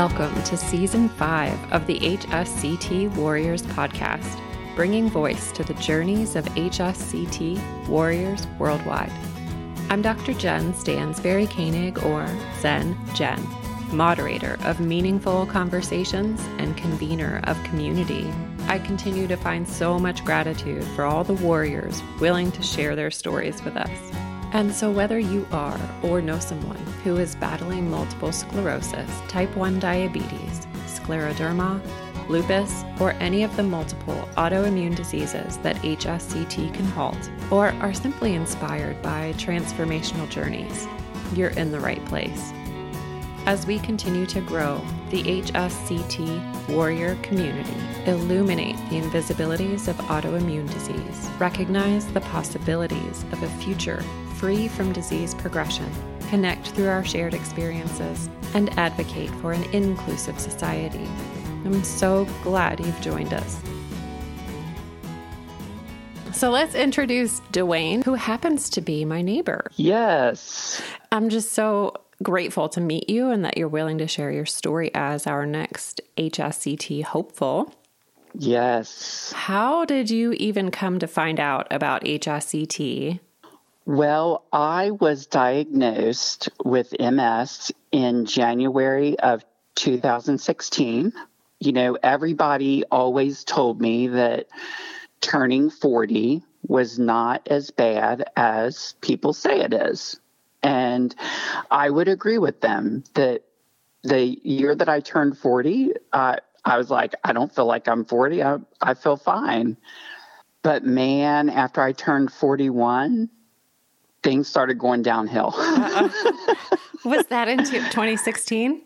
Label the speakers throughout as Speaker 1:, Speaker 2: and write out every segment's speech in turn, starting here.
Speaker 1: Welcome to season five of the HSCT Warriors podcast, bringing voice to the journeys of HSCT warriors worldwide. I'm Dr. Jen Stansberry Koenig, or Zen Jen, moderator of meaningful conversations and convener of community. I continue to find so much gratitude for all the warriors willing to share their stories with us. And so, whether you are or know someone who is battling multiple sclerosis, type 1 diabetes, scleroderma, lupus, or any of the multiple autoimmune diseases that HSCT can halt, or are simply inspired by transformational journeys, you're in the right place. As we continue to grow the HSCT warrior community, illuminate the invisibilities of autoimmune disease, recognize the possibilities of a future free from disease progression, connect through our shared experiences, and advocate for an inclusive society. I'm so glad you've joined us. So let's introduce Dwayne, who happens to be my neighbor.
Speaker 2: Yes.
Speaker 1: I'm just so grateful to meet you and that you're willing to share your story as our next HSCT hopeful.
Speaker 2: Yes.
Speaker 1: How did you even come to find out about HSCT?
Speaker 2: Well, I was diagnosed with MS in January of 2016. You know, everybody always told me that turning 40 was not as bad as people say it is. And I would agree with them that the year that I turned 40, uh, I was like, I don't feel like I'm 40. I, I feel fine. But man, after I turned 41, things started going downhill.
Speaker 1: Was that in 2016?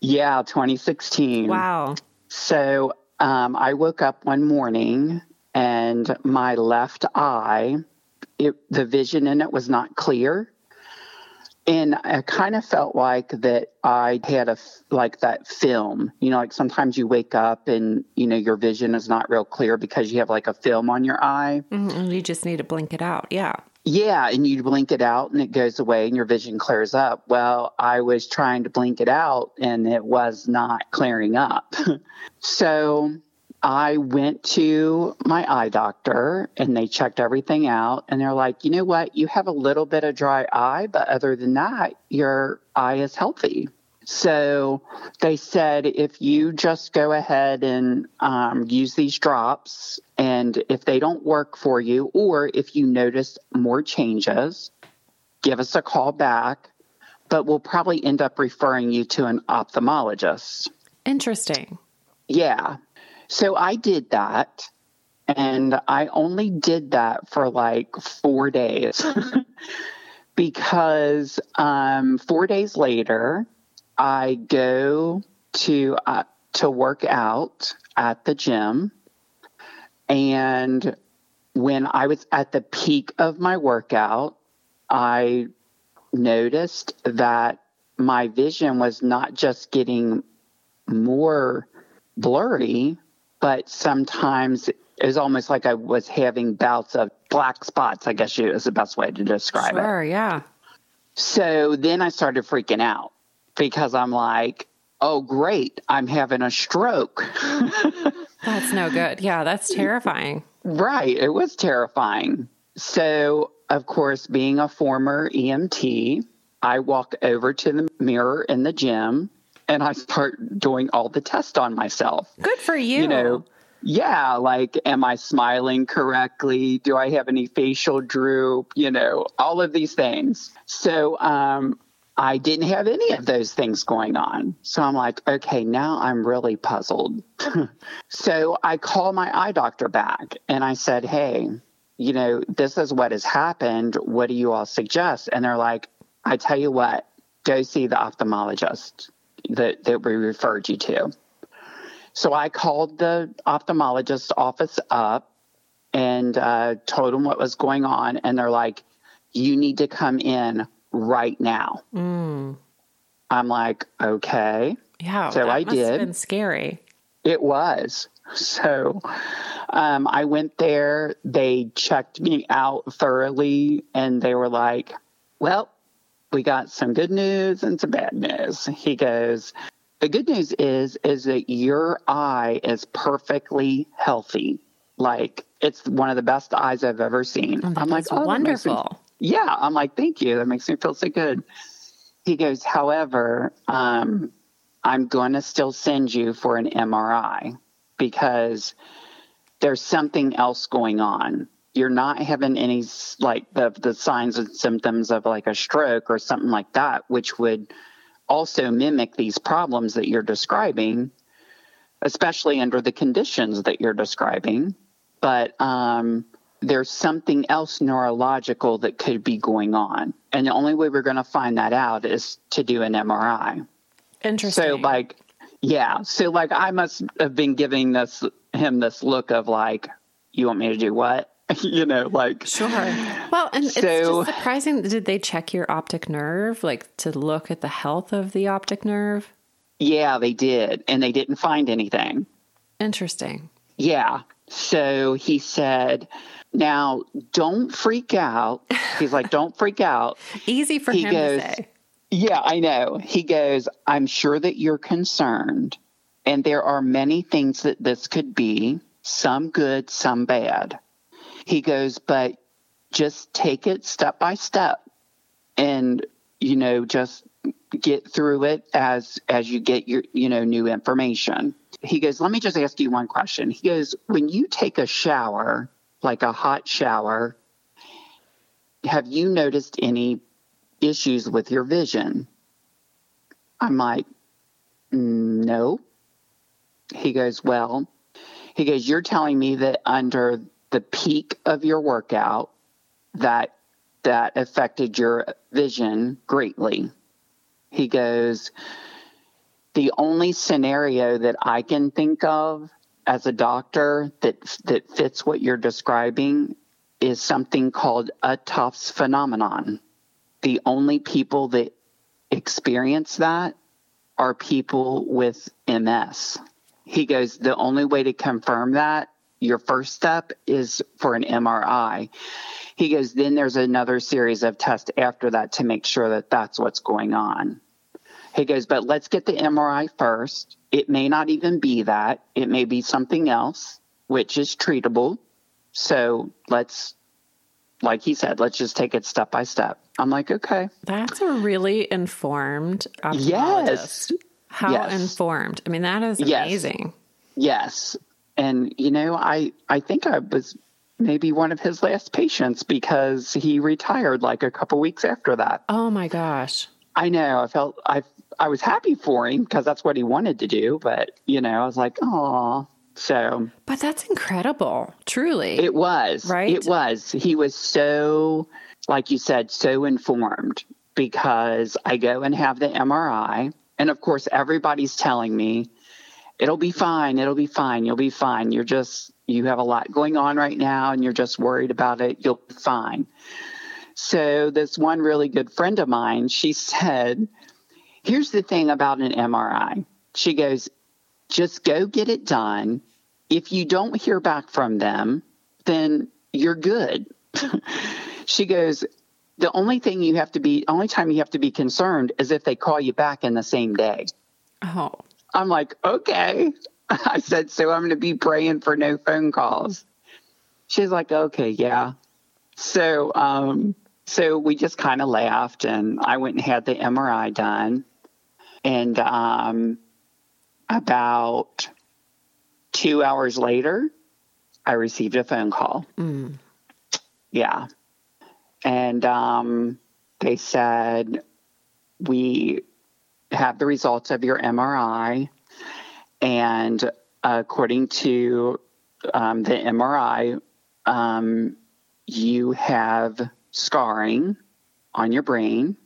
Speaker 2: Yeah, 2016.
Speaker 1: Wow.
Speaker 2: So um, I woke up one morning and my left eye, it, the vision in it was not clear. And I kind of felt like that I had a like that film, you know, like sometimes you wake up and you know your vision is not real clear because you have like a film on your eye.
Speaker 1: Mm-hmm. You just need to blink it out. Yeah.
Speaker 2: Yeah, and you blink it out and it goes away and your vision clears up. Well, I was trying to blink it out and it was not clearing up. so I went to my eye doctor and they checked everything out and they're like, you know what? You have a little bit of dry eye, but other than that, your eye is healthy. So they said if you just go ahead and um, use these drops, and if they don't work for you, or if you notice more changes, give us a call back. But we'll probably end up referring you to an ophthalmologist.
Speaker 1: Interesting.
Speaker 2: Yeah. So I did that. And I only did that for like four days because um, four days later, I go to uh, to work out at the gym, and when I was at the peak of my workout, I noticed that my vision was not just getting more blurry, but sometimes it was almost like I was having bouts of black spots, I guess is the best way to describe
Speaker 1: sure, it. Sure, yeah.
Speaker 2: So then I started freaking out because I'm like, oh, great, I'm having a stroke.
Speaker 1: that's no good. Yeah, that's terrifying.
Speaker 2: Right. It was terrifying. So, of course, being a former EMT, I walk over to the mirror in the gym and I start doing all the tests on myself.
Speaker 1: Good for you.
Speaker 2: You know, yeah, like, am I smiling correctly? Do I have any facial droop? You know, all of these things. So, um, I didn't have any of those things going on. So I'm like, okay, now I'm really puzzled. so I call my eye doctor back and I said, hey, you know, this is what has happened. What do you all suggest? And they're like, I tell you what, go see the ophthalmologist that, that we referred you to. So I called the ophthalmologist office up and uh, told them what was going on. And they're like, you need to come in right now. Mm. I'm like, okay.
Speaker 1: Yeah. So I did. Been scary.
Speaker 2: It was. So um, I went there. They checked me out thoroughly, and they were like, "Well, we got some good news and some bad news." He goes, the good news is is that your eye is perfectly healthy. Like it's one of the best eyes I've ever seen.
Speaker 1: Oh,
Speaker 2: I'm like, oh,
Speaker 1: wonderful.
Speaker 2: Yeah. I'm like, thank you. That makes me feel so good. He goes, however, um, I'm going to still send you for an MRI because there's something else going on. You're not having any like the the signs and symptoms of like a stroke or something like that, which would also mimic these problems that you're describing, especially under the conditions that you're describing. But um, there's something else neurological that could be going on. And the only way we're going to find that out is to do an MRI.
Speaker 1: Interesting.
Speaker 2: So, like, yeah. So, like, I must have been giving this him this look of like, you want me to do what? you know, like,
Speaker 1: Sure. Well, and it's just surprising. Did they check your optic nerve, like to look at the health of the optic nerve?
Speaker 2: yeah, they did. And they didn't find anything.
Speaker 1: Interesting.
Speaker 2: Yeah. So he said, now don't freak out. He's like, don't freak out.
Speaker 1: Easy for
Speaker 2: He
Speaker 1: him
Speaker 2: goes-
Speaker 1: to say.
Speaker 2: Yeah, I know. He goes, I'm sure that you're concerned. And there are many things that this could be, some good, some bad. He goes, but just take it step by step and, you know, just get through it as as you get your, you know, new information. He goes, let me just ask you one question. He goes, when you take a shower, like a hot shower, have you noticed any issues with your vision? I'm like, "Mm, no. He goes, well, he goes, you're telling me that under the peak of your workout, that that affected your vision greatly. He goes, the only scenario that I can think of as a doctor that that fits what you're describing is something called a Uhthoff's phenomenon the only people that experience that are people with MS. He goes, the only way to confirm that, your first step is for an MRI. He goes, then there's another series of tests after that to make sure that that's what's going on. He goes, but let's get the MRI first. It may not even be that, it may be something else, which is treatable. So let's, like he said, let's just take it step by step. I'm like, okay.
Speaker 1: That's a really informed.
Speaker 2: Yes.
Speaker 1: How
Speaker 2: Yes.
Speaker 1: informed. I mean, that is amazing.
Speaker 2: Yes. Yes. And you know, I I think I was maybe one of his last patients because he retired like a couple weeks after that.
Speaker 1: Oh my gosh.
Speaker 2: I know. I felt I I was happy for him because that's what he wanted to do, but you know, I was like, "Oh." So,
Speaker 1: But that's incredible. Truly.
Speaker 2: it was.
Speaker 1: Right?
Speaker 2: It was. He was so like you said, so informed because I go and have the MRI and of course everybody's telling me it'll be fine, it'll be fine, you'll be fine. You're just you have a lot going on right now and you're just worried about it, you'll be fine. So this one really good friend of mine, she said, "Here's the thing about an MRI." She goes, "Just go get it done. If you don't hear back from them, then you're good." she goes, "The only thing you have to be, only time you have to be concerned is if they call you back in the same day."
Speaker 1: oh.
Speaker 2: I'm like, okay. I said, so I'm going to be praying for no phone calls. She's like, okay, yeah. So, um, so we just kind of laughed and I went and had the MRI done. And, um, about two hours later, I received a phone call.
Speaker 1: Mm.
Speaker 2: Yeah. And um, they said, we have the results of your MRI. And according to um, the MRI, um, you have scarring on your brain.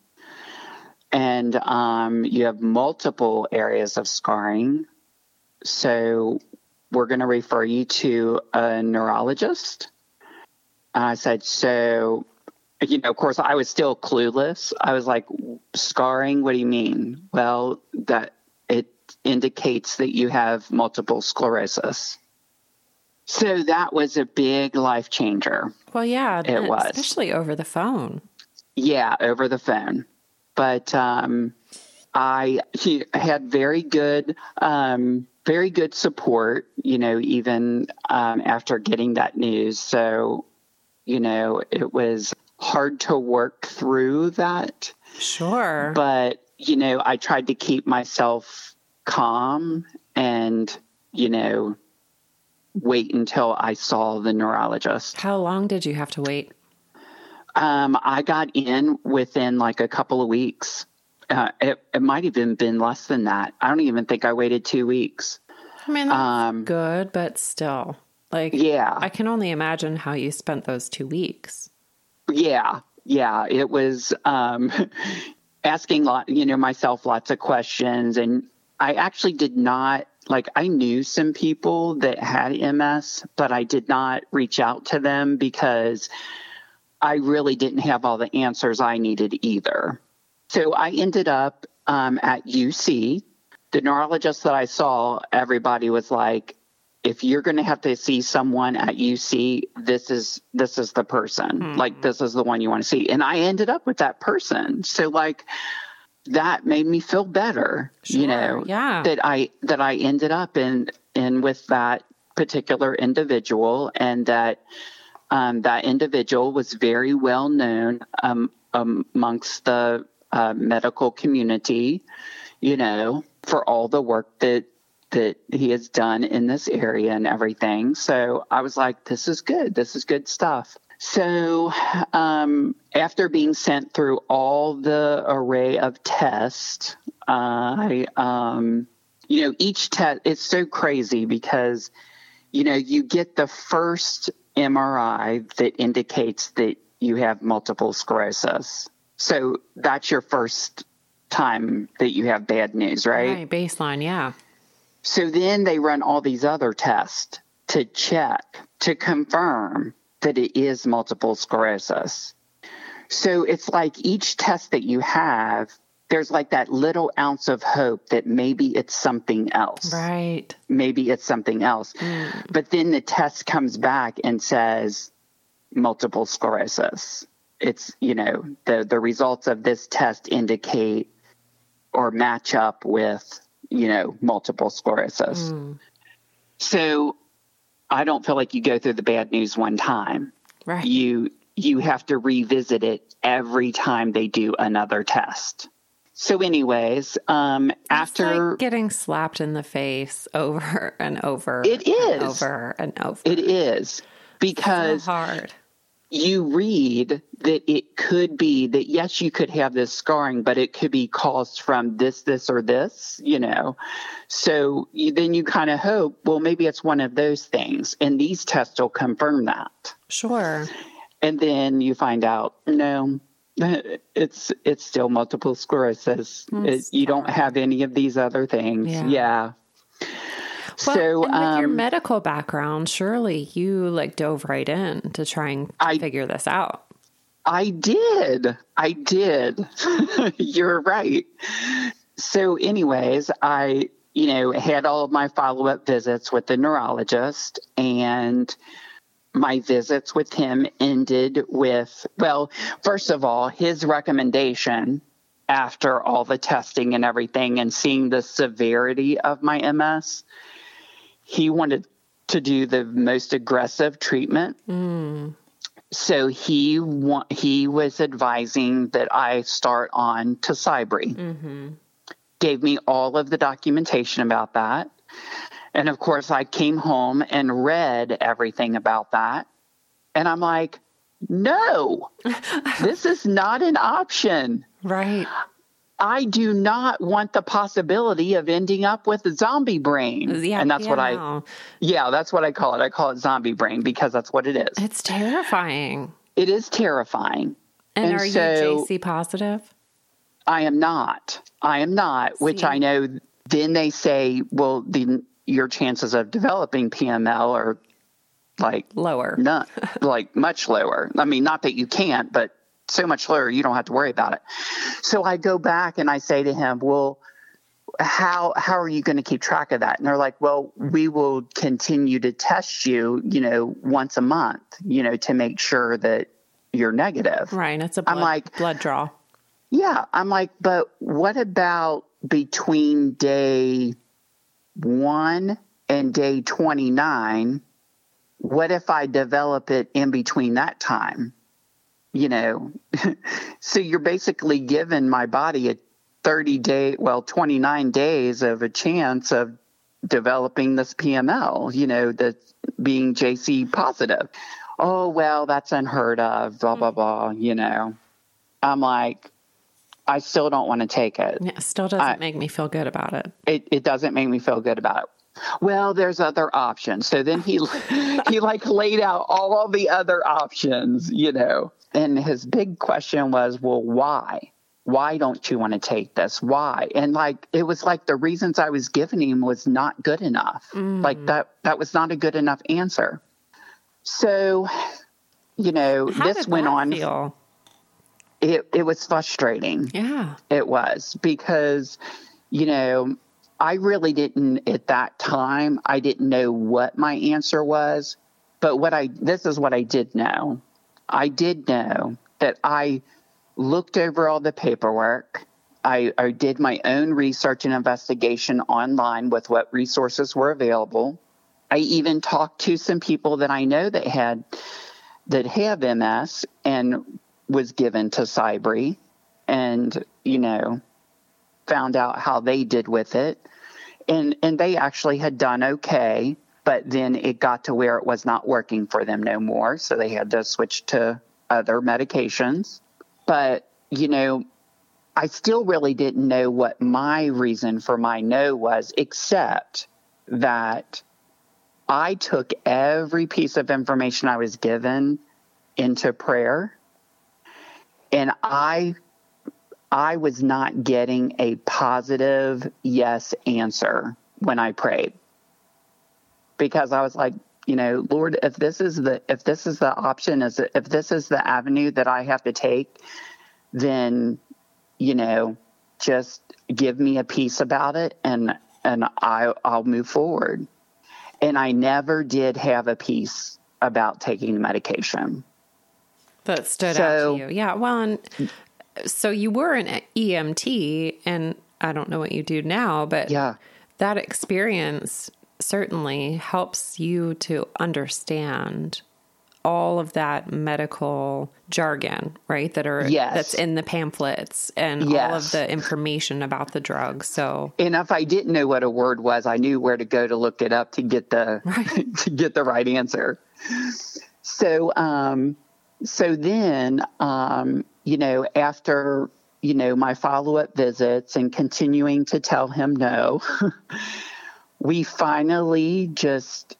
Speaker 2: And um, you have multiple areas of scarring. So we're going to refer you to a neurologist. I said, so, you know, of course, I was still clueless. I was like, scarring, what do you mean? Well, that it indicates that you have multiple sclerosis. So that was a big life changer.
Speaker 1: Well, yeah.
Speaker 2: It was.
Speaker 1: Especially over the phone.
Speaker 2: Yeah, over the phone. But um, I he had very good, um, very good support. You know, even um, after getting that news. So, you know, it was hard to work through that.
Speaker 1: Sure.
Speaker 2: But you know, I tried to keep myself calm and you know wait until I saw the neurologist.
Speaker 1: How long did you have to wait?
Speaker 2: Um, I got in within like a couple of weeks. Uh, it, it might have even been less than that. I don't even think I waited two weeks.
Speaker 1: I mean, that's um, good, but still, like,
Speaker 2: yeah,
Speaker 1: I can only imagine how you spent those two weeks.
Speaker 2: Yeah, yeah, it was um, asking lot, you know, myself lots of questions, and I actually did not like I knew some people that had MS, but I did not reach out to them because I really didn't have all the answers I needed either. So I ended up um, at UC. The neurologist that I saw, everybody was like, if you're going to have to see someone at UC, this is this is the person. Hmm. Like this is the one you want to see. And I ended up with that person. So like that made me feel better, sure, you know,
Speaker 1: yeah.
Speaker 2: that I that I ended up in in with that particular individual and that um, that individual was very well known um, amongst the uh, medical community, you know, for all the work that that he has done in this area and everything. So I was like, this is good. This is good stuff. So, um, after being sent through all the array of tests, I, um, you know, each test, it's so crazy because, you know, you get the first MRI that indicates that you have multiple sclerosis. So that's your first time that you have bad news, right?
Speaker 1: Right, baseline, yeah.
Speaker 2: So then they run all these other tests to check, to confirm that it is multiple sclerosis. So it's like each test that you have, there's like that little ounce of hope that maybe it's something else.
Speaker 1: Right.
Speaker 2: Maybe it's something else. Mm. But then the test comes back and says multiple sclerosis. It's, you know, the, the results of this test indicate or match up with, you know, multiple sclerosis. Mm. So I don't feel like you go through the bad news one time.
Speaker 1: Right.
Speaker 2: You you have to revisit it every time they do another test. So, anyways, um, it's after
Speaker 1: like getting slapped in the face over and over,
Speaker 2: it is.
Speaker 1: and over and over.
Speaker 2: It is. Because
Speaker 1: so hard.
Speaker 2: you read that it could be that yes you could have this scarring but it could be caused from this this or this you know? So you, then you kind of hope well maybe it's one of those things and these tests will confirm that.
Speaker 1: Sure.
Speaker 2: And then you find out no it's it's still multiple sclerosis it, you don't have any of these other things yeah, yeah.
Speaker 1: Well, so, with um, your medical background, surely you like dove right in to try and I, figure this out.
Speaker 2: I did. I did. You're right. So, anyways, I, you know, had all of my follow up visits with the neurologist, and my visits with him ended with, well, first of all, his recommendation after all the testing and everything and seeing the severity of my MS he wanted to do the most aggressive treatment. Mm. So he wa- he was advising that I start on Tysabri. Mm-hmm. Gave me all of the documentation about that. And of course, I came home and read everything about that. And I'm like, no, this is not an option.
Speaker 1: Right.
Speaker 2: I do not want the possibility of ending up with a zombie brain.
Speaker 1: Yeah,
Speaker 2: and that's
Speaker 1: yeah.
Speaker 2: what I Yeah, that's what I call it. I call it zombie brain because that's what it is.
Speaker 1: It's terrifying.
Speaker 2: It is terrifying.
Speaker 1: And, and are so, you JC positive?
Speaker 2: I am not. I am not, See. which I know then they say, well, the your chances of developing PML are like
Speaker 1: lower.
Speaker 2: Not like much lower. I mean, not that you can't, but so much lower, you don't have to worry about it. So I go back and I say to him, well, how how are you going to keep track of that? And they're like, well, we will continue to test you, you know, once a month, you know, to make sure that you're negative.
Speaker 1: Right. It's a blood, I'm like blood draw.
Speaker 2: Yeah. I'm like, but what about between day one and day 29? What if I develop it in between that time? You know, so you're basically giving my body a 30 day, well, 29 days of a chance of developing this PML, you know, that's being JC positive. Oh, well, that's unheard of, blah, blah, mm-hmm. blah, you know. I'm like, I still don't want to take it.
Speaker 1: Yeah, still doesn't I, make me feel good about it.
Speaker 2: It it doesn't make me feel good about it. Well, there's other options. So then he he like laid out all the other options, you know. And his big question was, well, why? Why don't you want to take this? Why? And like it was like the reasons I was giving him was not good enough. Mm. Like that that was not a good enough answer. So, you know,
Speaker 1: How
Speaker 2: this went on.
Speaker 1: Feel?
Speaker 2: It it was frustrating.
Speaker 1: Yeah.
Speaker 2: It was because you know, I really didn't at that time, I didn't know what my answer was, but what I this is what I did know. I did know that I looked over all the paperwork. I, I did my own research and investigation online with what resources were available. I even talked to some people that I know that had that have MS and was given Tysabri and, you know, found out how they did with it. And, and they actually had done okay, but then it got to where it was not working for them no more. So they had to switch to other medications. But, you know, I still really didn't know what my reason for my no was, except that I took every piece of information I was given into prayer and I I was not getting a positive yes answer when I prayed. Because I was like, you know, Lord, if this is the if this is the option is if this is the avenue that I have to take, then you know, just give me a peace about it and and I I'll move forward. And I never did have a peace about taking the medication
Speaker 1: that stood so, out to you. Yeah. Well, and so you were an EMT, and I don't know what you do now, but
Speaker 2: yeah,
Speaker 1: that experience certainly helps you to understand all of that medical jargon, right? That are
Speaker 2: yes.
Speaker 1: that's in the pamphlets and yes. all of the information about the drug. So,
Speaker 2: and if I didn't know what a word was, I knew where to go to look it up to get the right. to get the right answer. So, um, so then, um, you know, after, you know, my follow up visits and continuing to tell him no, we finally just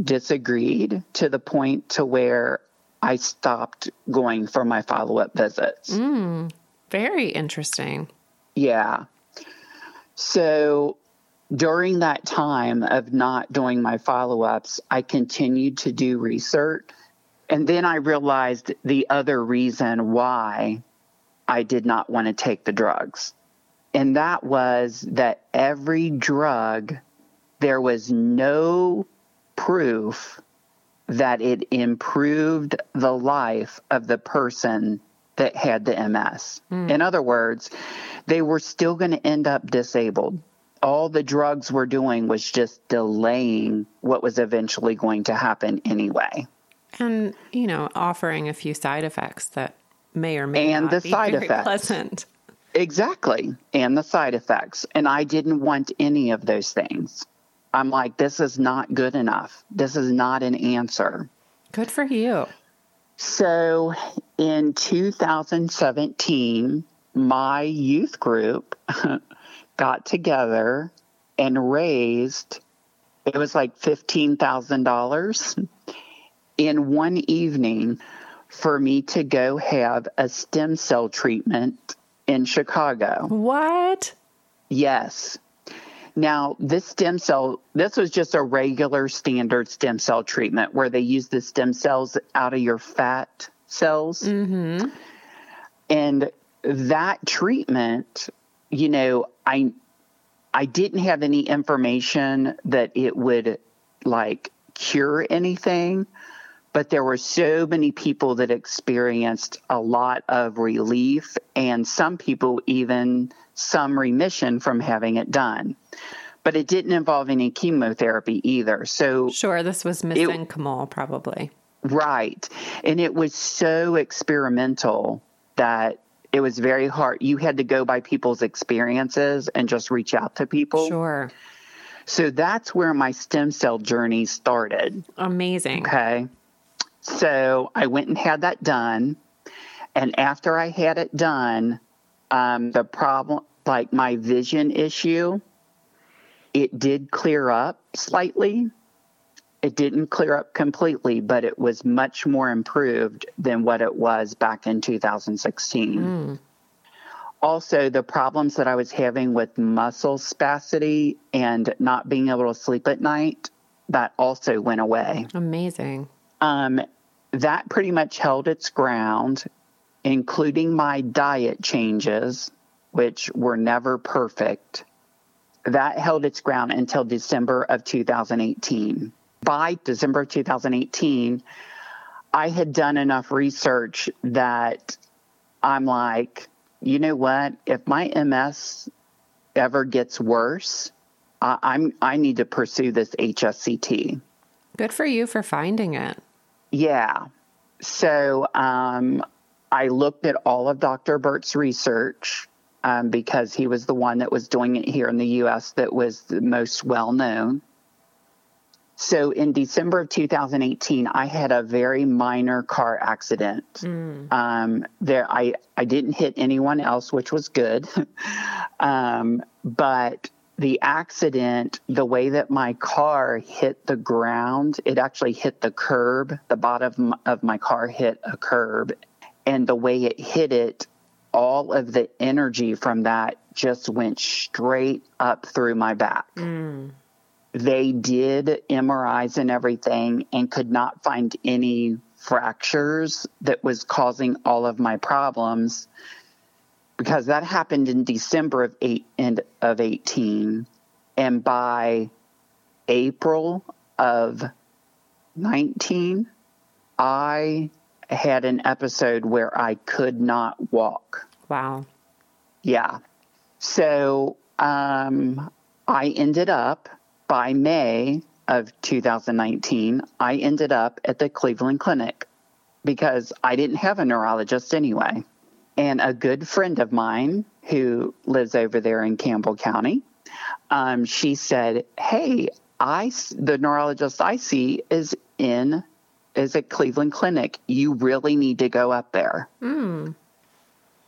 Speaker 2: disagreed to the point to where I stopped going for my follow up visits.
Speaker 1: Mm, very interesting.
Speaker 2: Yeah. So during that time of not doing my follow ups, I continued to do research and then I realized the other reason why I did not want to take the drugs. And that was that every drug, there was no proof that it improved the life of the person that had the MS. Mm. In other words, they were still going to end up disabled. All the drugs were doing was just delaying what was eventually going to happen anyway
Speaker 1: and you know offering a few side effects that may or may and not the be side very effects. pleasant.
Speaker 2: Exactly. And the side effects. And i didn't want any of those things. I'm like this is not good enough. This is not an answer.
Speaker 1: Good for you.
Speaker 2: So in 2017 my youth group got together and raised it was like $15,000 in one evening for me to go have a stem cell treatment in Chicago.
Speaker 1: What?
Speaker 2: Yes. Now, this stem cell, this was just a regular standard stem cell treatment where they use the stem cells out of your fat cells.
Speaker 1: Mm-hmm.
Speaker 2: And that treatment, you know, I I didn't have any information that it would like cure anything, but there were so many people that experienced a lot of relief and some people even some remission from having it done. But it didn't involve any chemotherapy either. So
Speaker 1: Sure, this was mesenchymal probably.
Speaker 2: Right. And it was so experimental that it was very hard. You had to go by people's experiences and just reach out to people.
Speaker 1: Sure.
Speaker 2: So that's where my stem cell journey started.
Speaker 1: Amazing.
Speaker 2: Okay. So I went and had that done. And after I had it done, um, the problem, like my vision issue, it did clear up slightly. It didn't clear up completely, but it was much more improved than what it was back in 2016. Mm. Also, the problems that I was having with muscle spasticity and not being able to sleep at night, that also went away.
Speaker 1: Amazing.
Speaker 2: Um, that pretty much held its ground, including my diet changes, which were never perfect. That held its ground until December of 2018. By December of 2018, I had done enough research that I'm like, you know what? If my MS ever gets worse, I, I'm I need to pursue this HSCT.
Speaker 1: Good for you for finding it.
Speaker 2: Yeah. So um, I looked at all of Dr. Burt's research um, because he was the one that was doing it here in the U.S. that was the most well known. So in December of 2018, I had a very minor car accident. Mm. Um, there, I I didn't hit anyone else, which was good, um, but the accident, the way that my car hit the ground, it actually hit the curb. The bottom of my car hit a curb. And the way it hit it, all of the energy from that just went straight up through my back. Mm. They did MRIs and everything and could not find any fractures that was causing all of my problems because that happened in December of eight and of eighteen, and by April of nineteen, I had an episode where I could not walk.
Speaker 1: Wow.
Speaker 2: Yeah. So um, I ended up by May of 2019, I ended up at the Cleveland Clinic because I didn't have a neurologist anyway. And a good friend of mine who lives over there in Campbell County, um, she said, "Hey, I the neurologist I see is in is at Cleveland Clinic. You really need to go up there." Mm.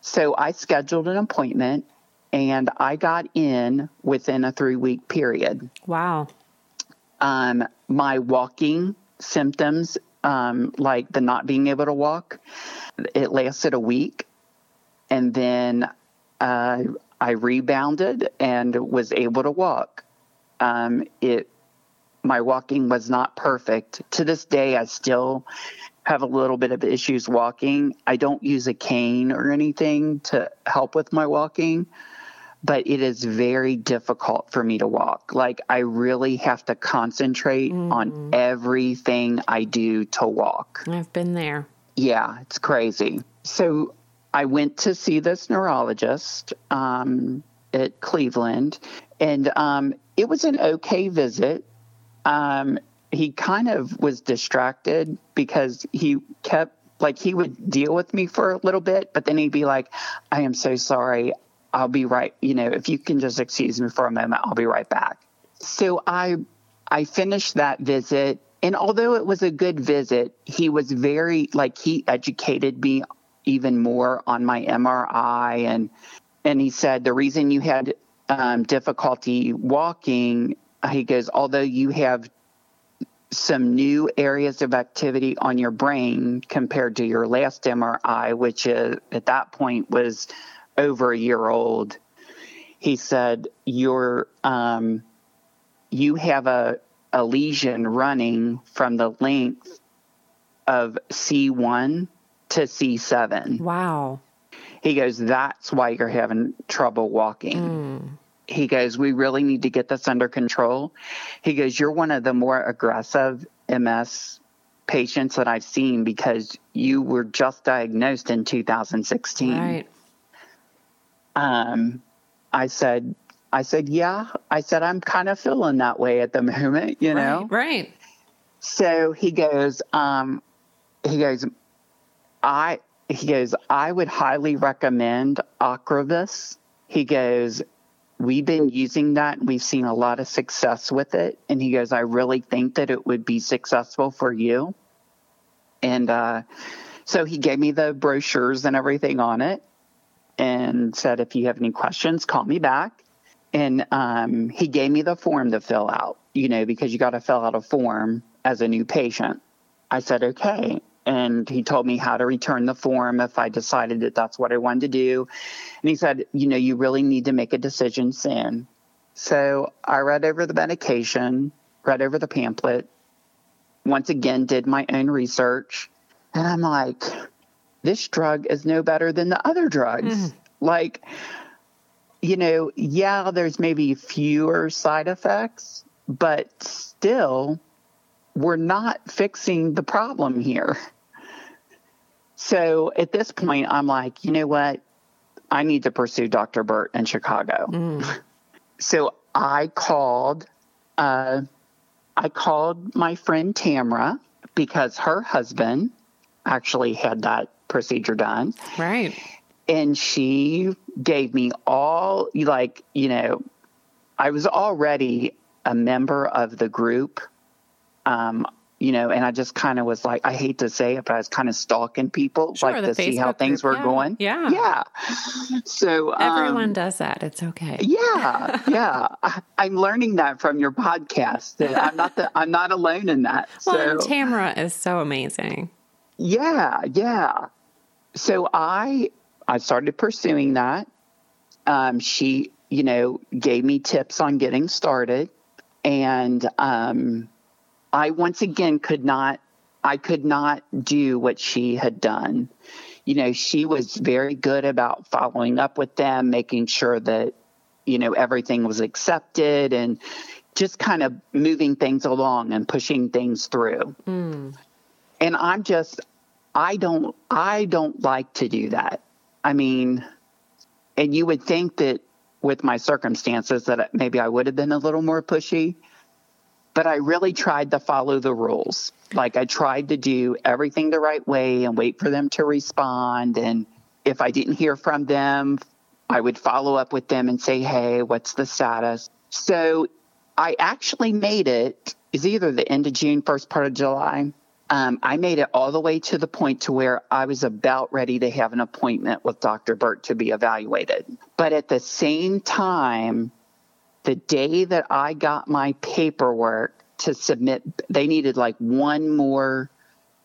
Speaker 2: So I scheduled an appointment, and I got in within a three week period.
Speaker 1: Wow.
Speaker 2: Um, my walking symptoms, um, like the not being able to walk, it lasted a week and then uh, I rebounded and was able to walk. Um, it my walking was not perfect. To this day, I still have a little bit of issues walking. I don't use a cane or anything to help with my walking, but it is very difficult for me to walk. Like I really have to concentrate mm-hmm. on everything I do to walk.
Speaker 1: I've been there.
Speaker 2: Yeah, it's crazy. So I went to see this neurologist um, at Cleveland, and um, it was an okay visit. Um, he kind of was distracted because he kept like he would deal with me for a little bit, but then he'd be like, "I am so sorry. I'll be right. You know, if you can just excuse me for a moment, I'll be right back." So I I finished that visit and although it was a good visit, he was very like he educated me even more on my MRI and and he said the reason you had um, difficulty walking, he goes, although you have some new areas of activity on your brain compared to your last MRI, which is, at that point was over a year old. He said, "You're um, you have a, a lesion running from the length of C1 to C7.
Speaker 1: Wow.
Speaker 2: He goes, That's why you're having trouble walking. Mm. He goes, We really need to get this under control. He goes, You're one of the more aggressive MS patients that I've seen because you were just diagnosed in 2016.
Speaker 1: Right.
Speaker 2: Um, I said, I said, yeah. I said, I'm kind of feeling that way at the moment, you know?
Speaker 1: Right. right.
Speaker 2: So he goes, um, he goes, I, he goes, I would highly recommend Ocrevus. He goes, we've been using that. And we've seen a lot of success with it. And he goes, I really think that it would be successful for you. And uh, so he gave me the brochures and everything on it and said, if you have any questions, call me back. And um, he gave me the form to fill out, you know, because you got to fill out a form as a new patient. I said, okay. And he told me how to return the form if I decided that that's what I wanted to do. And he said, you know, you really need to make a decision soon. So I read over the medication, read over the pamphlet, once again did my own research. And I'm like, this drug is no better than the other drugs. Mm. Like, you know, yeah, there's maybe fewer side effects, but still, we're not fixing the problem here. So at this point, I'm like, you know what? I need to pursue Dr. Burt in Chicago. Mm. So I called, uh, I called my friend Tamra because her husband actually had that procedure done.
Speaker 1: Right.
Speaker 2: And she gave me all, like, you know, I was already a member of the group. Um, you know, and I just kind of was like, I hate to say it, but I was kind of stalking people,
Speaker 1: sure,
Speaker 2: like to
Speaker 1: Facebook
Speaker 2: see how things
Speaker 1: group.
Speaker 2: were
Speaker 1: yeah.
Speaker 2: going.
Speaker 1: Yeah.
Speaker 2: Yeah. So
Speaker 1: everyone
Speaker 2: um,
Speaker 1: does that. It's okay.
Speaker 2: Yeah. Yeah. I, am learning that from your podcast. That I'm not the, I'm not alone in that.
Speaker 1: Well,
Speaker 2: so,
Speaker 1: Tamara is so amazing.
Speaker 2: Yeah. Yeah. So I, I started pursuing that. Um, she, you know, gave me tips on getting started and, um, I once again could not I could not do what she had done. You know, she was very good about following up with them, making sure that you know everything was accepted and just kind of moving things along and pushing things through. Mm. And I'm just I don't I don't like to do that. I mean, and you would think that with my circumstances that maybe I would have been a little more pushy but I really tried to follow the rules. Like I tried to do everything the right way and wait for them to respond. And if I didn't hear from them, I would follow up with them and say, hey, what's the status? So I actually made it, is either the end of June, first part of July. Um, I made it all the way to the point to where I was about ready to have an appointment with Dr. Burt to be evaluated. But at the same time, the day that I got my paperwork to submit, they needed like one more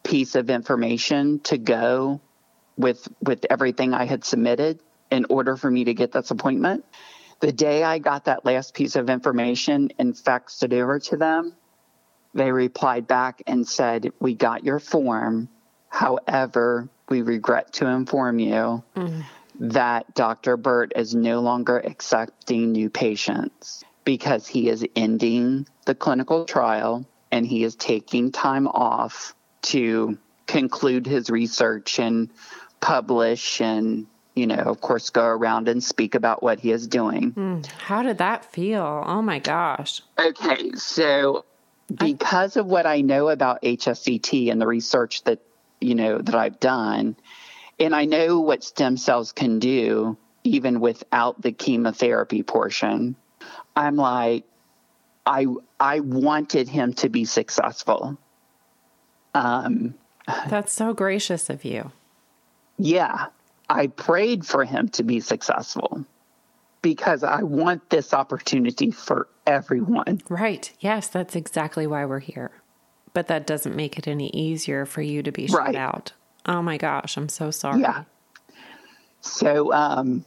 Speaker 2: piece of information to go with with everything I had submitted in order for me to get this appointment. The day I got that last piece of information and faxed it over to them, they replied back and said, "We got your form. However, we regret to inform you mm that Dr. Burt is no longer accepting new patients because he is ending the clinical trial and he is taking time off to conclude his research and publish and you know of course go around and speak about what he is doing.
Speaker 1: Mm, how did that feel? Oh my gosh.
Speaker 2: Okay so because I- of what i know about hsct and the research that you know that i've done and I know what stem cells can do even without the chemotherapy portion. I'm like, I I wanted him to be successful.
Speaker 1: Um, That's so gracious of you.
Speaker 2: Yeah, I prayed for him to be successful because I want this opportunity for everyone.
Speaker 1: Right. Yes, that's exactly why we're here. But that doesn't make it any easier for you to be shut right. out. Oh my gosh, I'm so sorry.
Speaker 2: Yeah. So um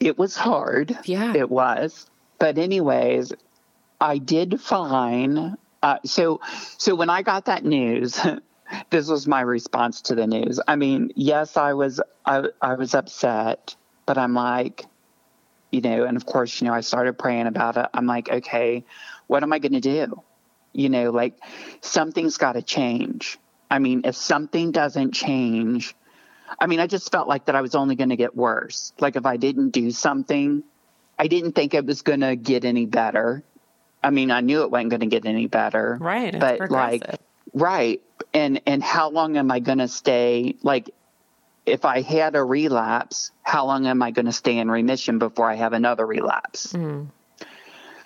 Speaker 2: it was hard.
Speaker 1: Yeah.
Speaker 2: It was. But anyways, I did fine. uh, so so when I got that news, this was my response to the news. I mean, yes, I was I I was upset, but I'm like, you know, and of course, you know, I started praying about it. I'm like, okay, what am I going to do? You know, like something's got to change. I mean, if something doesn't change, I mean, I just felt like that I was only going to get worse. Like if I didn't do something, I didn't think it was going to get any better. I mean, I knew it wasn't going to get any better.
Speaker 1: Right.
Speaker 2: but like, right. And, and how long am I going to stay? Like, if I had a relapse, how long am I going to stay in remission before I have another relapse? Mm.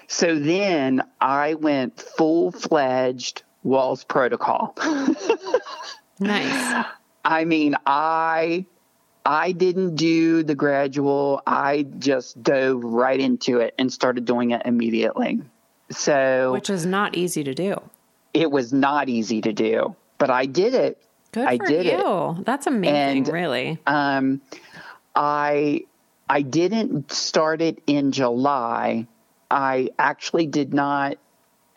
Speaker 2: So then I went full fledged Wahls protocol.
Speaker 1: nice.
Speaker 2: I mean, I I didn't do the gradual. I just dove right into it and started doing it immediately. So
Speaker 1: Which is not easy to do.
Speaker 2: It was not easy to do, but I did it.
Speaker 1: Good
Speaker 2: I
Speaker 1: for
Speaker 2: did
Speaker 1: you.
Speaker 2: It.
Speaker 1: That's amazing, and, really.
Speaker 2: Um I I didn't start it in July. I actually did not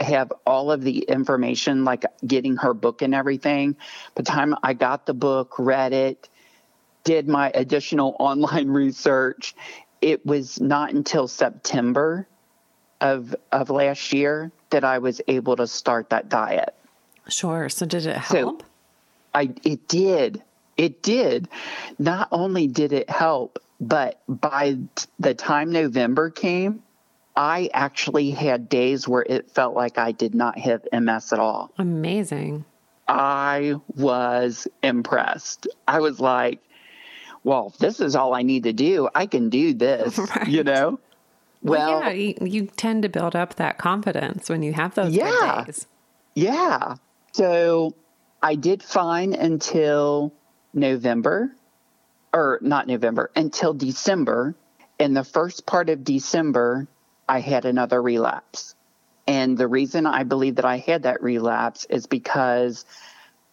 Speaker 2: have all of the information, like getting her book and everything. By the time I got the book, read it, did my additional online research, it was not until September of of last year that I was able to start that diet.
Speaker 1: Sure. So did it help?
Speaker 2: So I it did. It did. Not only did it help, but by the time November came, I actually had days where it felt like I did not have MS at all.
Speaker 1: Amazing.
Speaker 2: I was impressed. I was like, well, this is all I need to do. I can do this, right. you know?
Speaker 1: Well, well yeah, you, you, tend to build up that confidence when you have those
Speaker 2: yeah,
Speaker 1: days.
Speaker 2: Yeah. So I did fine until November, or not November, until December. In the first part of December, I had another relapse. And the reason I believe that I had that relapse is because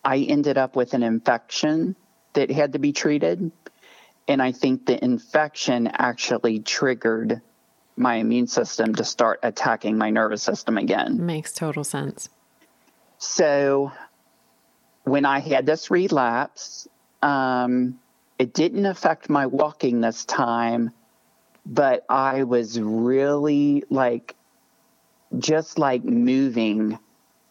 Speaker 2: I ended up with an infection that had to be treated. And I think the infection actually triggered my immune system to start attacking my nervous system again.
Speaker 1: Makes total sense.
Speaker 2: So when I had this relapse, um, it didn't affect my walking this time, but I was really like, just like moving.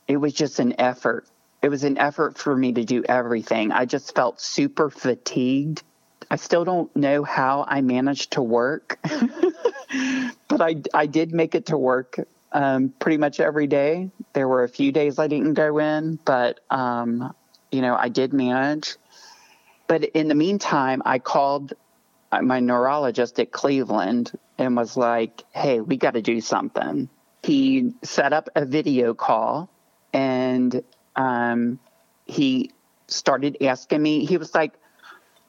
Speaker 2: It was just an effort. It was an effort for me to do everything. I just felt super fatigued. I still don't know how I managed to work, but I, I did make it to work um, pretty much every day. There were a few days I didn't go in, but, um, you know, I did manage. But in the meantime, I called my neurologist at Cleveland and was like, hey, we got to do something. He set up a video call and um, he started asking me, he was like,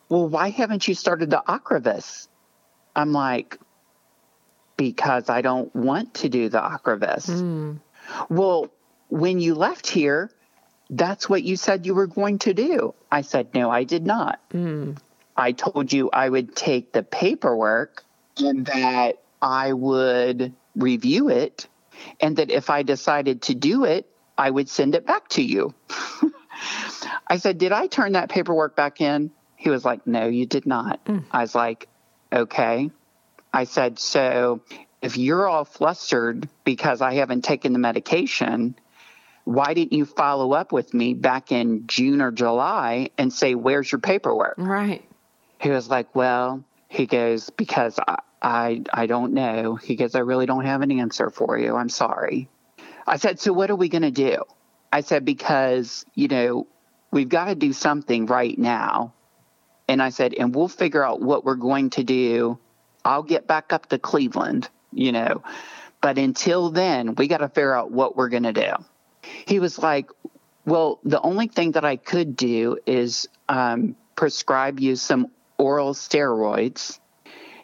Speaker 2: well, why haven't you started the Ocrevus? I'm like, because I don't want to do the Ocrevus. Mm. Well, when you left here, that's what you said you were going to do. I said, no, I did not. Mm. I told you I would take the paperwork and that I would review it and that if I decided to do it, I would send it back to you. I said, Did I turn that paperwork back in? He was like, No, you did not. Mm. I was like, Okay. I said, So if you're all flustered because I haven't taken the medication, why didn't you follow up with me back in June or July and say, Where's your paperwork?
Speaker 1: Right.
Speaker 2: He was like, Well, he goes, Because I, I, I don't know. He goes, I really don't have an answer for you. I'm sorry. I said, So what are we going to do? I said, Because, you know, we've got to do something right now. And I said, And we'll figure out what we're going to do. I'll get back up to Cleveland, you know. But until then, we got to figure out what we're going to do. He was like, Well, the only thing that I could do is um, prescribe you some oral steroids.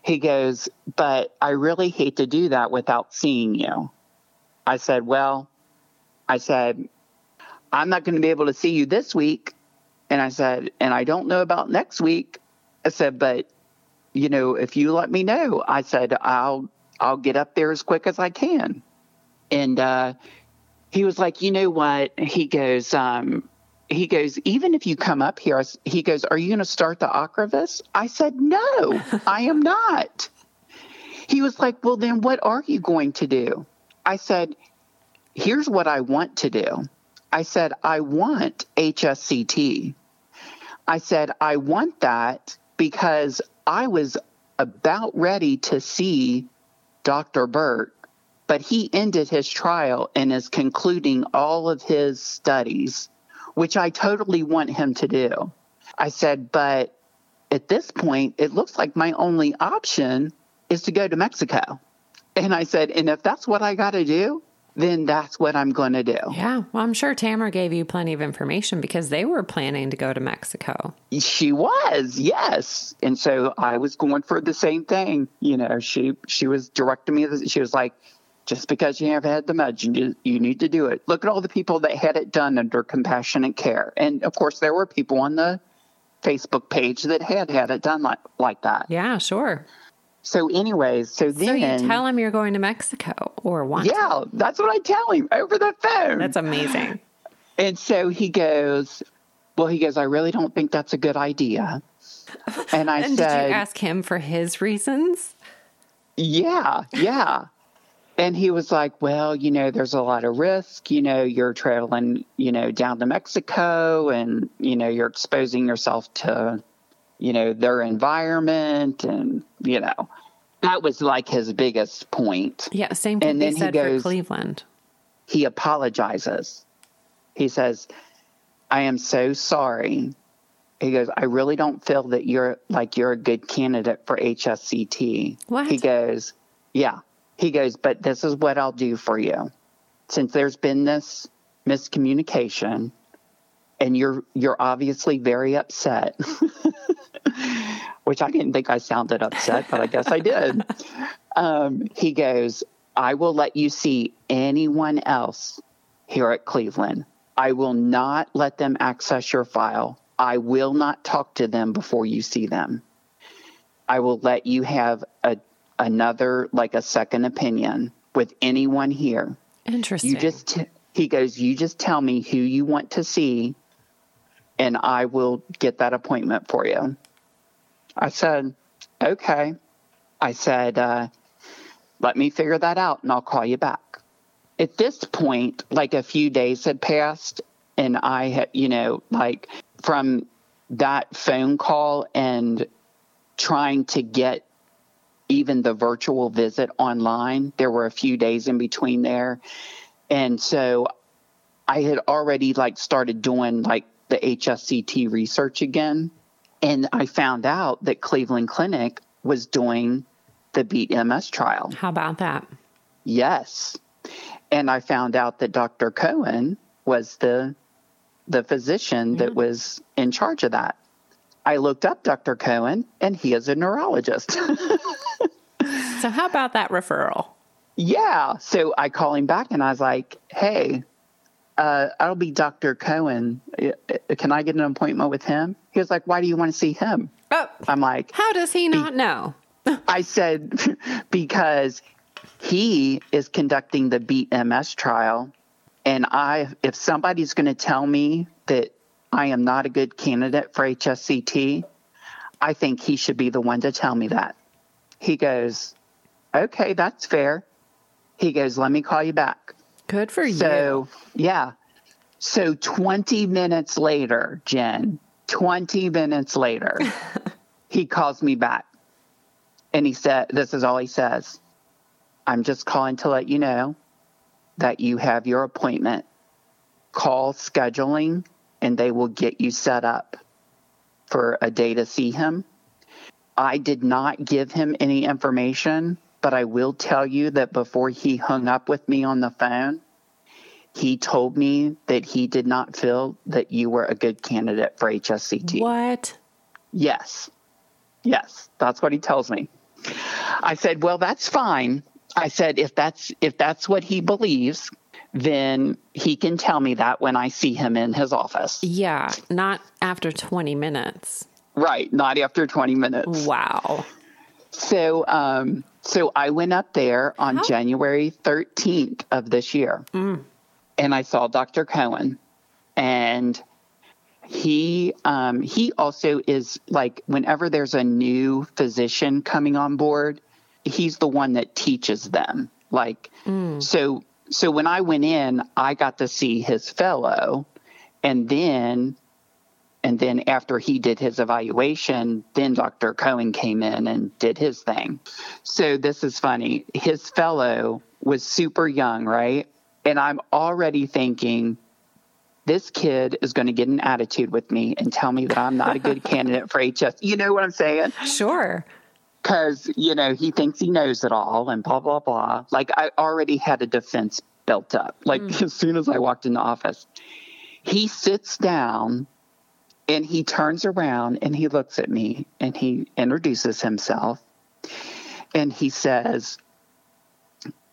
Speaker 2: He goes, But I really hate to do that without seeing you. I said, Well, I said, I'm not going to be able to see you this week. And I said, And I don't know about next week. I said, But, you know, if you let me know, I said, I'll, I'll get up there as quick as I can. And, uh, he was like, you know what? He goes, um, he goes, even if you come up here, he goes, are you going to start the Ocrevus? I said, no, I am not. He was like, well, then what are you going to do? I said, here's what I want to do. I said, I want HSCT. I said, I want that because I was about ready to see Dr. Burt, but he ended his trial and is concluding all of his studies, which I totally want him to do. I said, but at this point, it looks like my only option is to go to Mexico. And I said, and if that's what I got to do, then that's what I'm going to do.
Speaker 1: Yeah. Well, I'm sure Tamara gave you plenty of information because they were planning to go to Mexico.
Speaker 2: She was, yes. And so I was going for the same thing. You know, she she was directing me. She was like, just because you have had the meds, you, you need to do it. Look at all the people that had it done under compassionate care. And of course, there were people on the Facebook page that had had it done like, like that.
Speaker 1: Yeah, sure.
Speaker 2: So, anyways, so then.
Speaker 1: So you tell him you're going to Mexico or want
Speaker 2: Yeah, that's what I tell him over the phone.
Speaker 1: That's amazing.
Speaker 2: And so he goes, Well, he goes, I really don't think that's a good idea. And I
Speaker 1: and
Speaker 2: said,
Speaker 1: did you ask him for his reasons?
Speaker 2: Yeah, yeah. And he was like, Well, you know, there's a lot of risk. You know, you're traveling, you know, down to Mexico and, you know, you're exposing yourself to, you know, their environment. And, you know, that was like his biggest point.
Speaker 1: Yeah, same thing
Speaker 2: And then he
Speaker 1: said
Speaker 2: goes-
Speaker 1: for Cleveland.
Speaker 2: He apologizes. He says, I am so sorry. He goes, I really don't feel that you're like you're a good candidate for HSCT.
Speaker 1: What?
Speaker 2: He goes, Yeah. He goes, but this is what I'll do for you. Since there's been this miscommunication and you're you're obviously very upset. Which I didn't think I sounded upset, but I guess I did. Um, he goes, I will let you see anyone else here at Cleveland. I will not let them access your file. I will not talk to them before you see them. I will let you have a another like a second opinion with anyone here.
Speaker 1: Interesting.
Speaker 2: You just he goes, you just tell me who you want to see and I will get that appointment for you. I said, "Okay." I said, uh, "Let me figure that out and I'll call you back." At this point, like a few days had passed and I had, you know, like from that phone call and trying to get even the virtual visit online. There were a few days in between there. And so I had already like started doing like the HSCT research again. And I found out that Cleveland Clinic was doing the Beat MS trial.
Speaker 1: How about that?
Speaker 2: Yes. And I found out that Dr. Cohen was the the physician that mm. was in charge of that. I looked up Dr. Cohen and he is a neurologist.
Speaker 1: So how about that referral?
Speaker 2: Yeah. So I call him back and I was like, hey, uh, I'll be Dr. Cohen. Uh, Can I get an appointment with him? He was like, why do you want to see him?
Speaker 1: Oh,
Speaker 2: I'm like,
Speaker 1: how does he not know?
Speaker 2: I said, because he is conducting the Beat MS trial. And I, if somebody's going to tell me that I am not a good candidate for HSCT, I think he should be the one to tell me that. He goes, okay, that's fair. He goes, let me call you back.
Speaker 1: Good for you.
Speaker 2: So, yeah. So 20 minutes later, Jen, 20 minutes later, he calls me back. And he said, This is all he says. I'm just calling to let you know that you have your appointment. Call scheduling and they will get you set up for a day to see him. I did not give him any information, but I will tell you that before he hung up with me on the phone, he told me that he did not feel that you were a good candidate for HSCT.
Speaker 1: what?
Speaker 2: Yes. Yes, that's what he tells me. I said, "Well, that's fine." I said, "If that's if that's what he believes, then he can tell me that when I see him in his office."
Speaker 1: Yeah, not after 20 minutes.
Speaker 2: Right, not after 20 minutes.
Speaker 1: Wow.
Speaker 2: So, um, so I went up there on
Speaker 1: How-
Speaker 2: January 13th of this year, and I saw Dr. Cohen, and he um, he also is like whenever there's a new physician coming on board, he's the one that teaches them. Like, so so when I went in, I got to see his fellow. And then and then after he did his evaluation, then Dr. Cohen came in and did his thing. So this is funny. His fellow was super young, right? And I'm already thinking, this kid is going to get an attitude with me and tell me that I'm not a good candidate for HS. You know what I'm saying?
Speaker 1: Sure.
Speaker 2: Because, you know, he thinks he knows it all and blah, blah, blah. Like, I already had a defense built up. Like, mm. as soon as I walked in the office, he sits down and he turns around and he looks at me and he introduces himself and he says,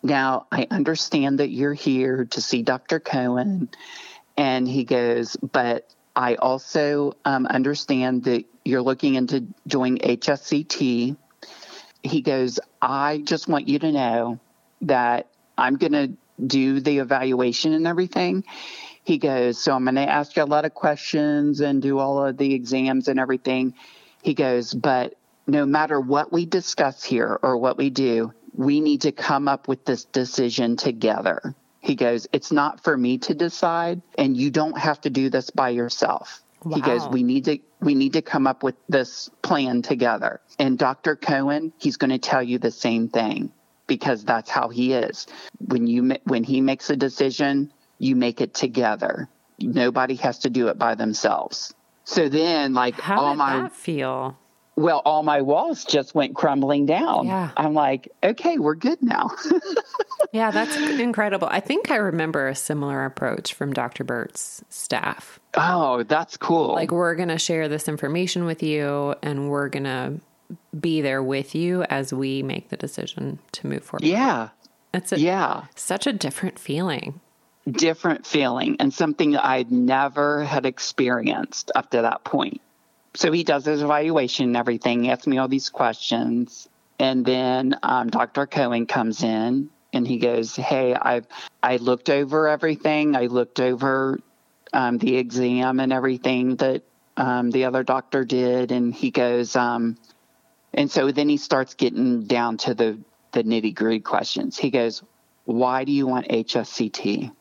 Speaker 2: Now I understand that you're here to see Dr. Cohen. And he goes, But I also um, understand that you're looking into doing HSCT. He goes, I just want you to know that I'm going to do the evaluation and everything he goes, So I'm going to ask you a lot of questions and do all of the exams and everything. He goes, But no matter what we discuss here or what we do, we need to come up with this decision together. He goes, It's not for me to decide, and you don't have to do this by yourself. Wow. He goes, We need to we need to come up with this plan together. And Dr. Cohen, he's going to tell you the same thing because that's how he is. When you when he makes a decision, you make it together. Nobody has to do it by themselves. So then, like,
Speaker 1: How all my feel.
Speaker 2: Well, all my walls just went crumbling down.
Speaker 1: Yeah.
Speaker 2: I'm like, okay, we're good now.
Speaker 1: yeah, that's incredible. I think I remember a similar approach from Dr. Burt's staff.
Speaker 2: Oh, that's cool.
Speaker 1: Like, we're going to share this information with you and we're going to be there with you as we make the decision to move forward.
Speaker 2: Yeah.
Speaker 1: It's a, yeah. such a different feeling
Speaker 2: different feeling and something I'd never had experienced up to that point. So he does his evaluation and everything, asks me all these questions. And then um, Dr. Cohen comes in and he goes, Hey, I've I looked over everything. I looked over um, the exam and everything that um, the other doctor did. And he goes, um, and so then he starts getting down to the, the nitty gritty questions. He goes, Why do you want HSCT?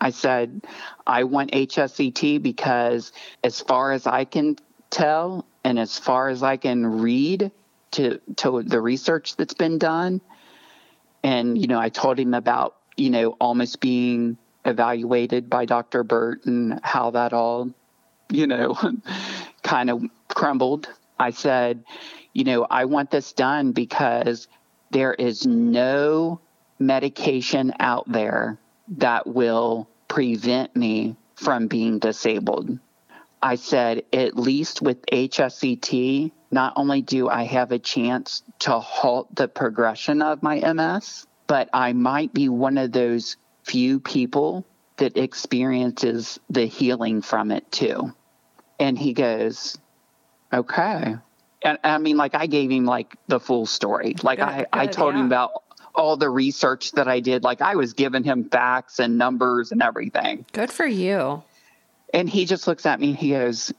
Speaker 2: I said, I want HSCT because, as far as I can tell, and as far as I can read to, to the research that's been done, and, you know, I told him about, you know, almost being evaluated by Dr. Burt and how that all, you know, kind of crumbled. I said, you know, I want this done because there is no medication out there that will prevent me from being disabled. I said, at least with HSCT, not only do I have a chance to halt the progression of my MS, but I might be one of those few people that experiences the healing from it too. And he goes, okay. And I mean, like, I gave him like the full story. Like, good, I, good, I told yeah. him about all the research that I did. Like I was giving him facts and numbers and everything.
Speaker 1: Good for you.
Speaker 2: And he just looks at me and he goes,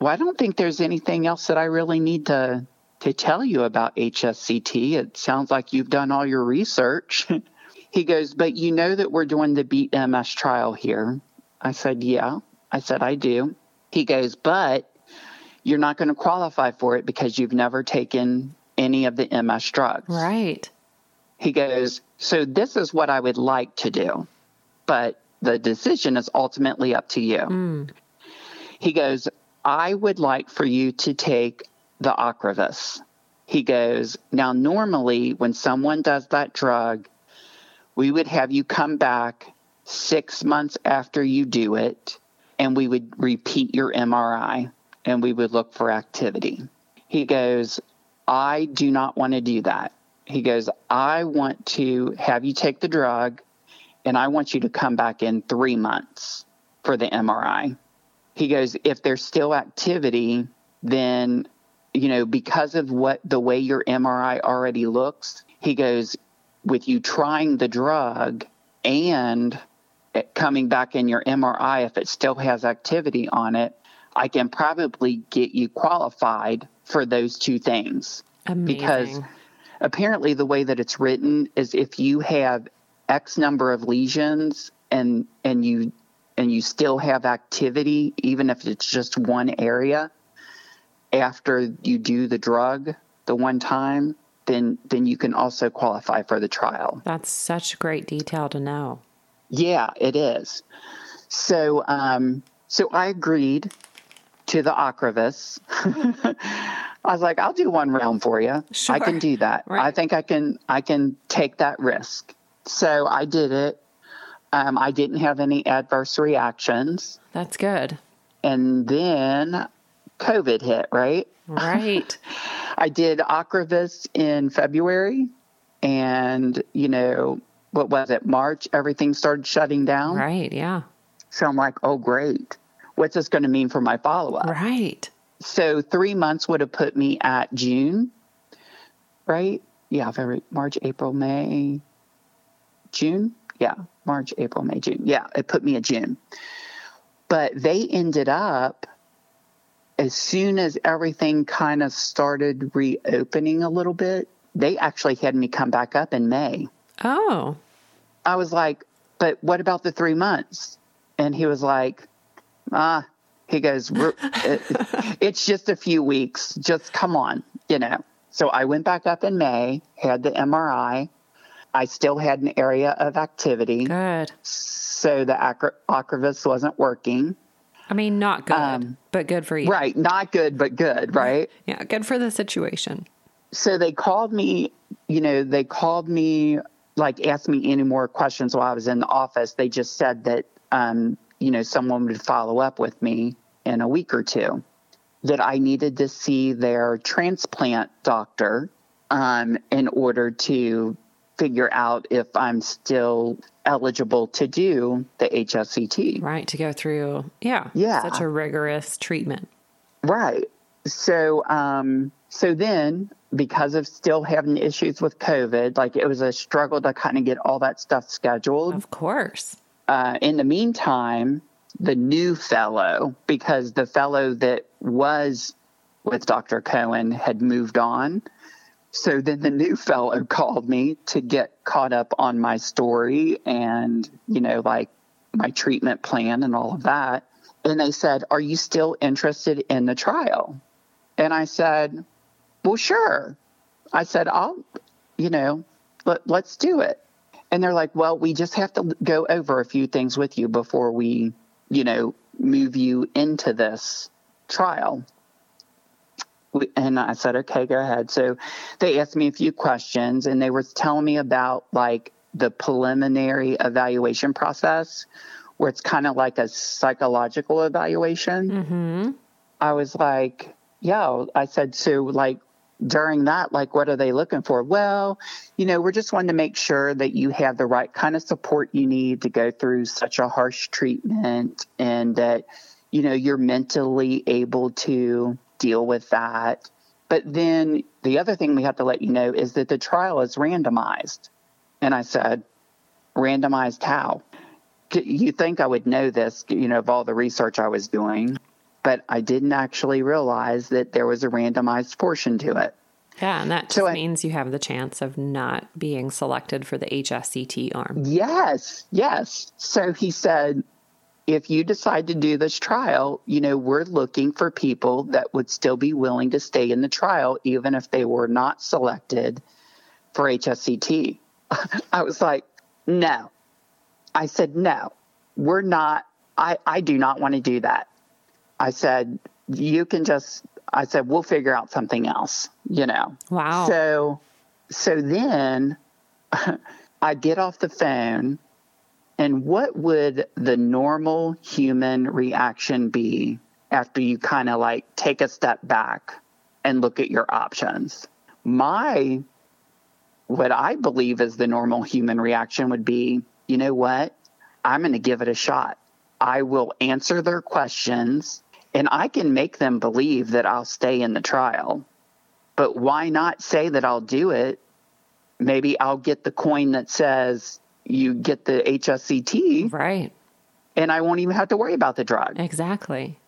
Speaker 2: Well, I don't think there's anything else that I really need to to tell you about HSCT. It sounds like you've done all your research. he goes, But you know that we're doing the Beat MS trial here. I said, Yeah. I said, I do. He goes, But you're not going to qualify for it because you've never taken any of the MS drugs.
Speaker 1: Right.
Speaker 2: He goes, So this is what I would like to do, but the decision is ultimately up to you. Mm. He goes, I would like for you to take the Ocrevus. He goes, Now, normally when someone does that drug, we would have you come back six months after you do it, and we would repeat your MRI and we would look for activity. He goes, I do not want to do that he goes, I want to have you take the drug and I want you to come back in three months for the MRI. He goes, if there's still activity, then, you know, because of what the way your MRI already looks, he goes, with you trying the drug and coming back in your MRI, if it still has activity on it, I can probably get you qualified for those two things.
Speaker 1: Amazing.
Speaker 2: Because apparently the way that it's written is if you have X number of lesions and and you and you still have activity, even if it's just one area, after you do the drug the one time, then then you can also qualify for the trial.
Speaker 1: That's such great detail to know.
Speaker 2: Yeah, it is. So um, so I agreed to the Ocrevus. I was like, I'll do one round for you.
Speaker 1: Sure.
Speaker 2: I can do that.
Speaker 1: Right.
Speaker 2: I think I can I can take that risk. So I did it. Um, I didn't have any adverse reactions.
Speaker 1: That's good.
Speaker 2: And then COVID hit, right?
Speaker 1: Right.
Speaker 2: I did Ocrevus in February. And, you know, what was it, March? Everything started shutting down.
Speaker 1: right. Yeah.
Speaker 2: So I'm like, oh, great. What's this going to mean for my follow up?
Speaker 1: Right.
Speaker 2: So three months would have put me at June, right? Yeah, February, March, April, May, June. Yeah, March, April, May, June. Yeah, it put me at June. But they ended up, as soon as everything kind of started reopening a little bit, they actually had me come back up in May.
Speaker 1: Oh.
Speaker 2: I was like, but what about the three months? And he was like, ah, he goes, it, it's just a few weeks. Just come on, you know. So I went back up in May, had the MRI. I still had an area of activity.
Speaker 1: Good.
Speaker 2: So the acro- Ocrevus wasn't working.
Speaker 1: I mean, not good,
Speaker 2: Um,
Speaker 1: but good for you.
Speaker 2: Right. Not good, but good, right?
Speaker 1: Yeah. Good for the situation.
Speaker 2: so they called me, you know, they called me, like, asked me any more questions while I was in the office. They just said that, um, you know, someone would follow up with me in a week or two, that I needed to see their transplant doctor um, in order to figure out if I'm still eligible to do the HSCT.
Speaker 1: Right. To go through, yeah.
Speaker 2: Yeah.
Speaker 1: Such a rigorous treatment.
Speaker 2: Right. So, um, so then because of still having issues with COVID, like it was a struggle to kind of get all that stuff scheduled.
Speaker 1: Of course.
Speaker 2: Uh, in the meantime, the new fellow, because the fellow that was with Dr. Cohen had moved on. So then the new fellow called me to get caught up on my story and, you know, like my treatment plan and all of that. And they said, Are you still interested in the trial? And I said, Well, sure. I said, I'll, you know, let, let's do it. And they're like, Well, we just have to go over a few things with you before we, you know, move you into this trial. And I said, okay, go ahead. So they asked me a few questions and they were telling me about like the preliminary evaluation process where it's kind of like a psychological evaluation.
Speaker 1: Mm-hmm.
Speaker 2: I was like, yeah, I said, so like during that, like, what are they looking for? Well, you know, we're just wanting to make sure that you have the right kind of support you need to go through such a harsh treatment and that, you know, you're mentally able to deal with that. But then the other thing we have to let you know is that the trial is randomized. And I said, randomized how? You think I would know this, you know, of all the research I was doing but I didn't actually realize that there was a randomized portion to it.
Speaker 1: Yeah. And that just
Speaker 2: So I-
Speaker 1: means you have the chance of not being selected for the HSCT arm.
Speaker 2: Yes, yes. So he said, if you decide to do this trial, you know, we're looking for people that would still be willing to stay in the trial, even if they were not selected for HSCT. I was like, no. I said, no, we're not. I, I do not want to do that. I said, you can just, I said, we'll figure out something else, you know.
Speaker 1: Wow.
Speaker 2: So, so then I get off the phone, and what would the normal human reaction be after you kind of like take a step back and look at your options? My, what I believe is the normal human reaction would be, you know what? I'm going to give it a shot. I will answer their questions and I can make them believe that I'll stay in the trial. But why not say that I'll do it? Maybe I'll get the coin that says you get the HSCT
Speaker 1: right.
Speaker 2: and I won't even have to worry about the drug.
Speaker 1: Exactly.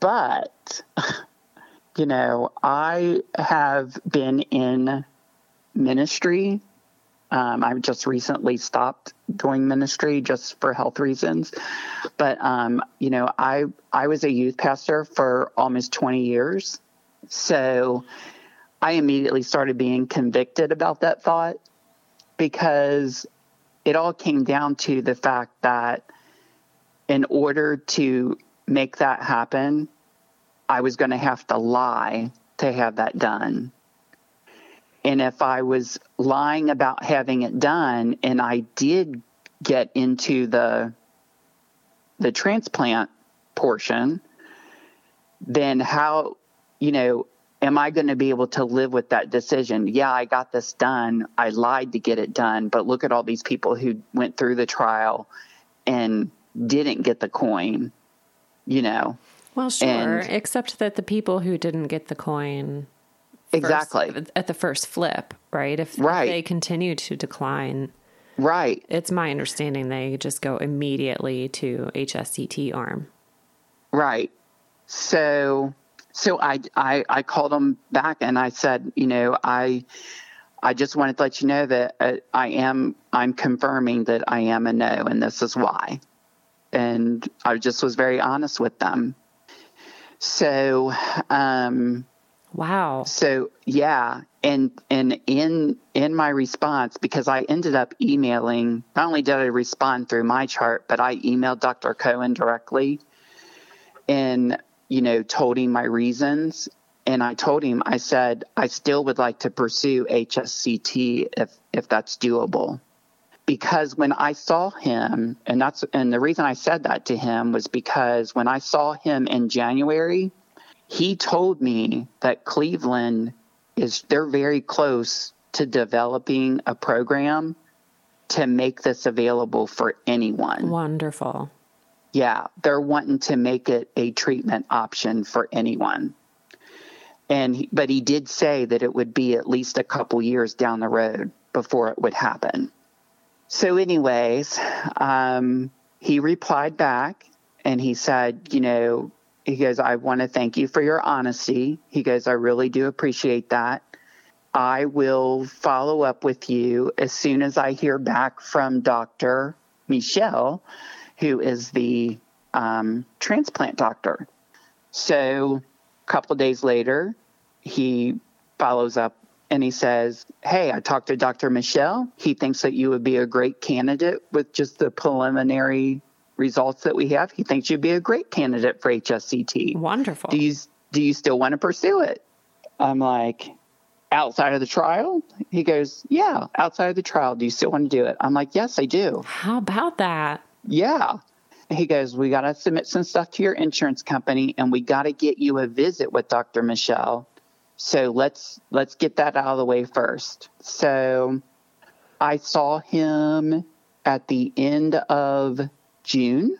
Speaker 2: But, you know, I have been in ministry Um, I just recently stopped doing ministry just for health reasons. But um, you know, I I was a youth pastor for almost 20 years, so I immediately started being convicted about that thought because it all came down to the fact that in order to make that happen, I was going to have to lie to have that done. And if I was lying about having it done and I did get into the the transplant portion, then how, you know, am I going to be able to live with that decision? Yeah, I got this done. I lied to get it done, but look at all these people who went through the trial and didn't get the coin, you know.
Speaker 1: Well, sure, and, except that the people who didn't get the coin
Speaker 2: exactly
Speaker 1: first, at the first flip, right? If, right. if they continue to decline,
Speaker 2: right?
Speaker 1: It's my understanding they just go immediately to HSCT arm,
Speaker 2: right? So, so I I I called them back and I said, you know, I. I just wanted to let you know that uh, I am I'm confirming that I am a no and this is why. And I just was very honest with them. So um
Speaker 1: Wow.
Speaker 2: So yeah, and and in in my response because I ended up emailing. Not only did I respond through my chart, but I emailed Dr. Cohen directly, and you know told him my reasons. And I told him I said I still would like to pursue HSCT if if that's doable. Because when I saw him, and that's and the reason I said that to him was because when I saw him in January, he told me that Cleveland is they're very close to developing a program to make this available for anyone.
Speaker 1: Wonderful.
Speaker 2: Yeah, they're wanting to make it a treatment option for anyone. And he, but he did say that it would be at least a couple years down the road before it would happen. So, anyways, um, he replied back and he said, you know, he goes, I want to thank you for your honesty. He goes, I really do appreciate that. I will follow up with you as soon as I hear back from Dr. Michelle, who is the um, transplant doctor. So a couple days later, he follows up and he says, Hey, I talked to Dr. Michelle. He thinks that you would be a great candidate with just the preliminary results that we have, he thinks you'd be a great candidate for HSCT.
Speaker 1: Wonderful.
Speaker 2: Do you do you still want to pursue it? I'm like, outside of the trial? He goes, Yeah, outside of the trial. Do you still want to do it? I'm like, Yes, I do.
Speaker 1: How about that?
Speaker 2: Yeah. He goes, We got to submit some stuff to your insurance company and we got to get you a visit with Dr. Michelle. So let's let's get that out of the way first. So I saw him at the end of June.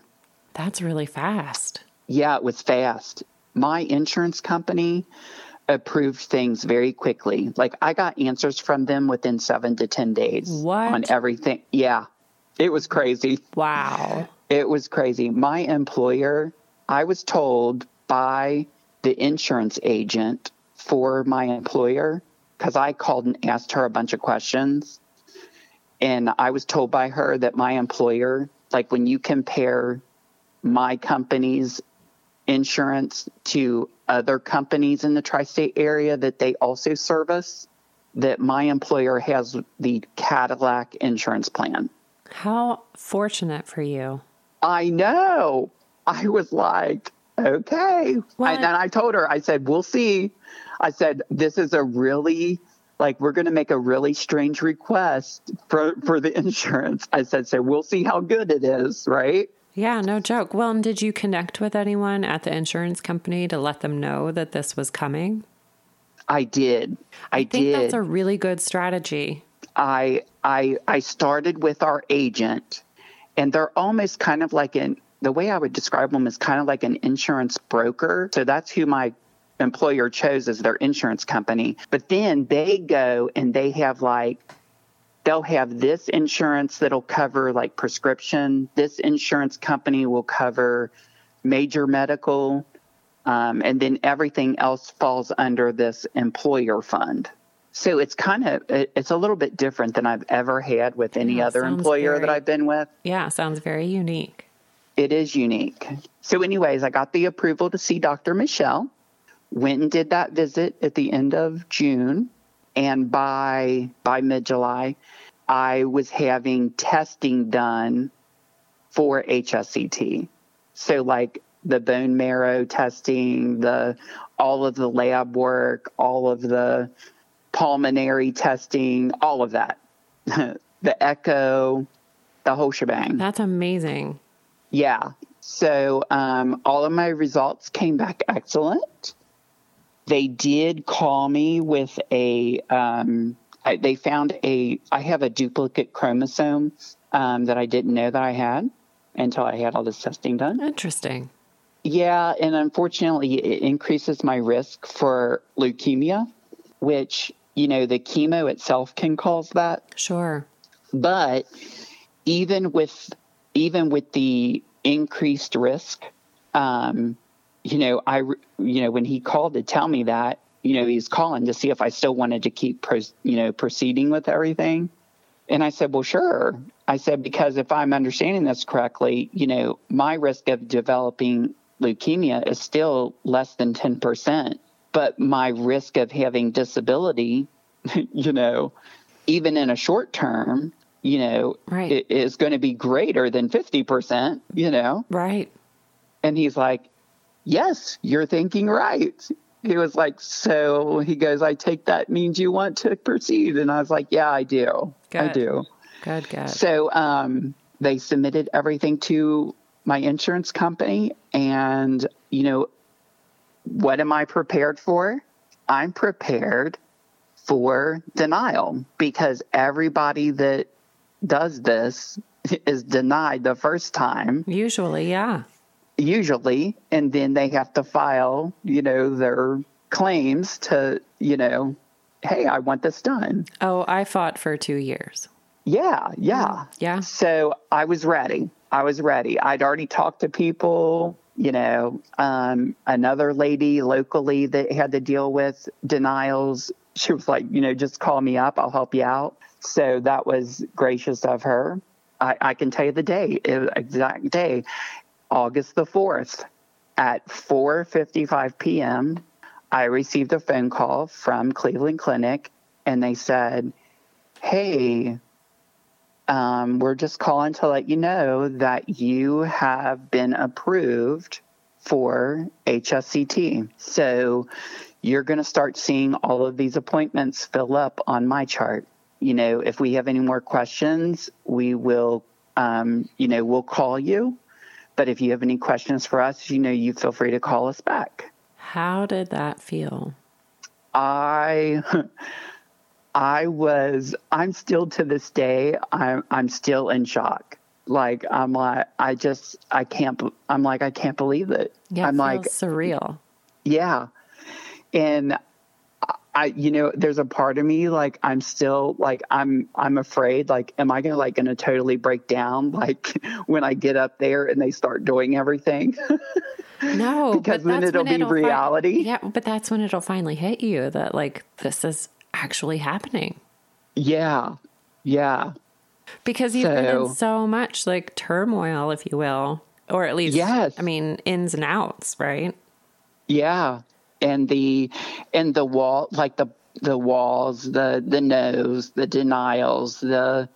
Speaker 1: That's really fast.
Speaker 2: Yeah, it was fast. My insurance company approved things very quickly. Like I got answers from them within seven to 10 days
Speaker 1: what?
Speaker 2: on everything. Yeah, it was crazy.
Speaker 1: Wow.
Speaker 2: It was crazy. My employer, I was told by the insurance agent for my employer, because I called and asked her a bunch of questions. And I was told by her that my employer like when you compare my company's insurance to other companies in the tri state area that they also service, that my employer has the Cadillac insurance plan.
Speaker 1: How fortunate for you.
Speaker 2: I know. I was like, okay. What? And then I told her, I said, we'll see. I said, this is a really like we're going to make a really strange request for for the insurance i said so we'll see how good it is right
Speaker 1: yeah no joke well and did you connect with anyone at the insurance company to let them know that this was coming
Speaker 2: i did i, I think
Speaker 1: did. that's a really good strategy
Speaker 2: i i i started with our agent and they're almost kind of like an the way i would describe them is kind of like an insurance broker so that's who my employer chose as their insurance company. But then they go and they have like, they'll have this insurance that'll cover like prescription. This insurance company will cover major medical. Um, and then everything else falls under this employer fund. So it's kind of it's a little bit different than I've ever had with any
Speaker 1: Yeah,
Speaker 2: other employer
Speaker 1: very-
Speaker 2: that I've been with.
Speaker 1: Yeah, sounds very unique.
Speaker 2: It is unique. So, anyways, I got the approval to see Dr. Michelle. Went and did that visit at the end of June, and by by mid July, I was having testing done for HSCT. So, like the bone marrow testing, the all of the lab work, all of the pulmonary testing, all of that, the echo, the whole shebang.
Speaker 1: That's amazing.
Speaker 2: Yeah. So um, all of my results came back excellent. They did call me with a. Um, I, they found a. I have a duplicate chromosome um, that I didn't know that I had until I had all this testing done.
Speaker 1: Interesting.
Speaker 2: Yeah, and unfortunately, it increases my risk for leukemia, which you know the chemo itself can cause that.
Speaker 1: Sure.
Speaker 2: but even with even with the increased risk um you know i you know when he called to tell me that you know he's calling to see if i still wanted to keep pros- you know proceeding with everything. And i said well sure. I said because if i'm understanding this correctly you know my risk of developing leukemia is still less than 10% but my risk of having disability you know even in a short term, you know,
Speaker 1: Right.
Speaker 2: is going to be greater than 50%, you know?
Speaker 1: Right.
Speaker 2: And he's like, yes, you're thinking right. He was like, so he goes, I take that means you want to proceed. And I was like, yeah, I do. I do.
Speaker 1: Good, good.
Speaker 2: So um, they submitted everything to my insurance company. And, you know, what am I prepared for? I'm prepared for denial because everybody that does this is denied the first time
Speaker 1: Usually, yeah.
Speaker 2: usually and then they have to file you know their claims to you know hey i want this done
Speaker 1: Oh, I fought for two years.
Speaker 2: yeah yeah
Speaker 1: Yeah.
Speaker 2: so i was ready i was ready i'd already talked to people you know um, another lady locally that had to deal with denials. She was like you know just call me up i'll help you out. So that was gracious of her. I, I can tell you the day exact day august the 4th at 4.55 p.m i received a phone call from cleveland clinic and they said hey um, we're just calling to let you know that you have been approved for HSCT. So you're going to start seeing all of these appointments fill up on my chart. You know, if we have any more questions, we will, um, you know, we'll call you. But if you have any questions for us, you know, you feel free to call us back.
Speaker 1: How did that feel?
Speaker 2: I I was I'm still to this day I'm I'm still in shock. Like I'm like I just I can't I'm like I can't believe it.
Speaker 1: Yeah,
Speaker 2: I'm like
Speaker 1: surreal.
Speaker 2: yeah. And I you know there's a part of me like I'm still like I'm I'm afraid like am I going to like going to totally break down like when I get up there and they start doing everything?
Speaker 1: No,
Speaker 2: Because
Speaker 1: but
Speaker 2: then it'll
Speaker 1: when
Speaker 2: be
Speaker 1: fi-
Speaker 2: reality.
Speaker 1: yeah, but that's when it'll finally hit you that like this is actually happening
Speaker 2: yeah. Yeah.
Speaker 1: because you've been in
Speaker 2: So-
Speaker 1: so much like turmoil, if you will, or at least
Speaker 2: Yes.
Speaker 1: I mean ins and outs, right?
Speaker 2: Yeah, and the and the wall, like the the walls, the the no's, the denials, the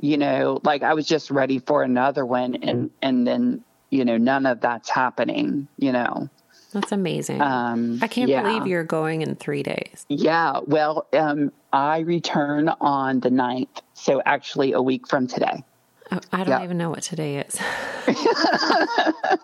Speaker 2: you know, like I was just ready for another one, and and then you know none of that's happening. You know,
Speaker 1: That's amazing.
Speaker 2: um,
Speaker 1: I can't
Speaker 2: yeah.
Speaker 1: believe you're going in three days.
Speaker 2: Yeah, well, um, I return on the 9th, so actually a week from today.
Speaker 1: Oh, I don't
Speaker 2: Yeah.
Speaker 1: even know what today is.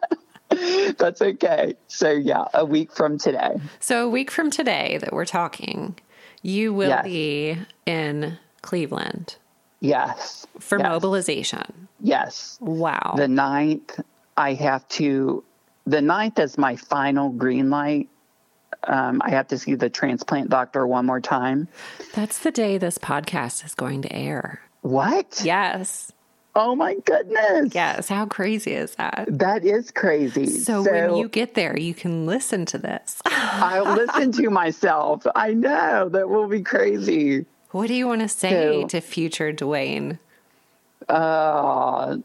Speaker 2: That's okay. So yeah, a week from today.
Speaker 1: So a week from today that we're talking, you will
Speaker 2: Yes.
Speaker 1: be in Cleveland
Speaker 2: Yes.
Speaker 1: for
Speaker 2: yes.
Speaker 1: mobilization.
Speaker 2: Yes.
Speaker 1: Wow.
Speaker 2: The ninth, I have to. The ninth is my final green light. Um, I have to see the transplant doctor one more time.
Speaker 1: That's the day this podcast is going to air.
Speaker 2: What?
Speaker 1: Yes.
Speaker 2: Oh my goodness.
Speaker 1: Yes. How crazy is that?
Speaker 2: That is crazy.
Speaker 1: So, so when you get there, you can listen to this.
Speaker 2: I'll listen to myself. I know that will be crazy.
Speaker 1: What do you want to say so, to future Dwayne?
Speaker 2: Uh,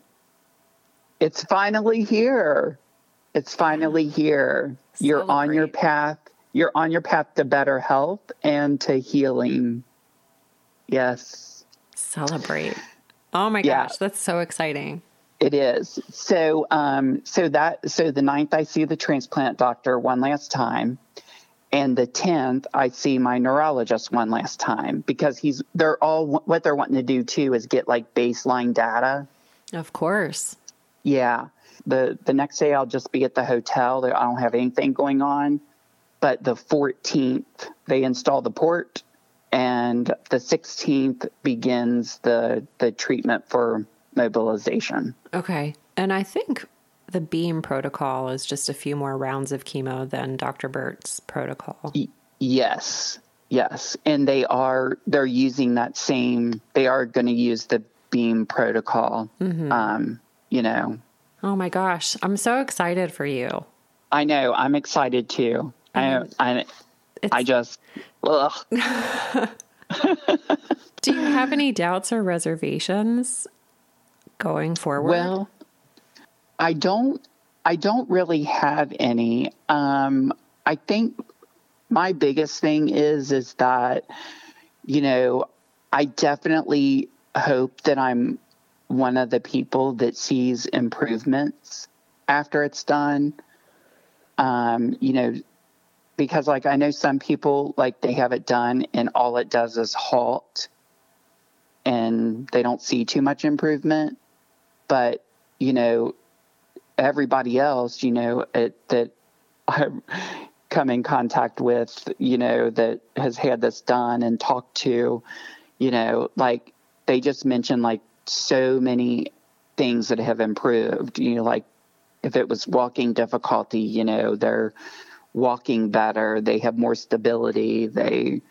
Speaker 2: it's finally here. It's finally here. Celebrate. You're on your path. You're on your path to better health and to healing. Yes.
Speaker 1: Celebrate. Oh my yeah. gosh, that's so exciting.
Speaker 2: It is. So um so that so the ninth I see the transplant doctor one last time. And the 10th, I see my neurologist one last time because he's, they're all, what they're wanting to do too is get like baseline data.
Speaker 1: Of course.
Speaker 2: Yeah. The, the next day I'll just be at the hotel. I don't have anything going on. But the 14th, they install the port and the 16th begins the the treatment for mobilization.
Speaker 1: Okay. And I think the BEAM protocol is just a few more rounds of chemo than Dr. Burt's protocol. Y-
Speaker 2: yes. Yes. And they are they're using that same they are going to use the BEAM protocol. Mm-hmm. Um, you know.
Speaker 1: Oh my gosh, I'm so excited for you.
Speaker 2: I know. I'm excited too. I, I I just.
Speaker 1: Do you have any doubts or reservations going forward?
Speaker 2: Well, I don't. I don't really have any. Um, I think my biggest thing is is that you know I definitely hope that I'm one of the people that sees improvements after it's done. Um, you know, because like I know some people like they have it done and all it does is halt and they don't see too much improvement but you know everybody else you know it, that I come in contact with you know that has had this done and talked to you know like they just mentioned like so many things that have improved you know like if it was walking difficulty you know they're walking better, they have more stability. They,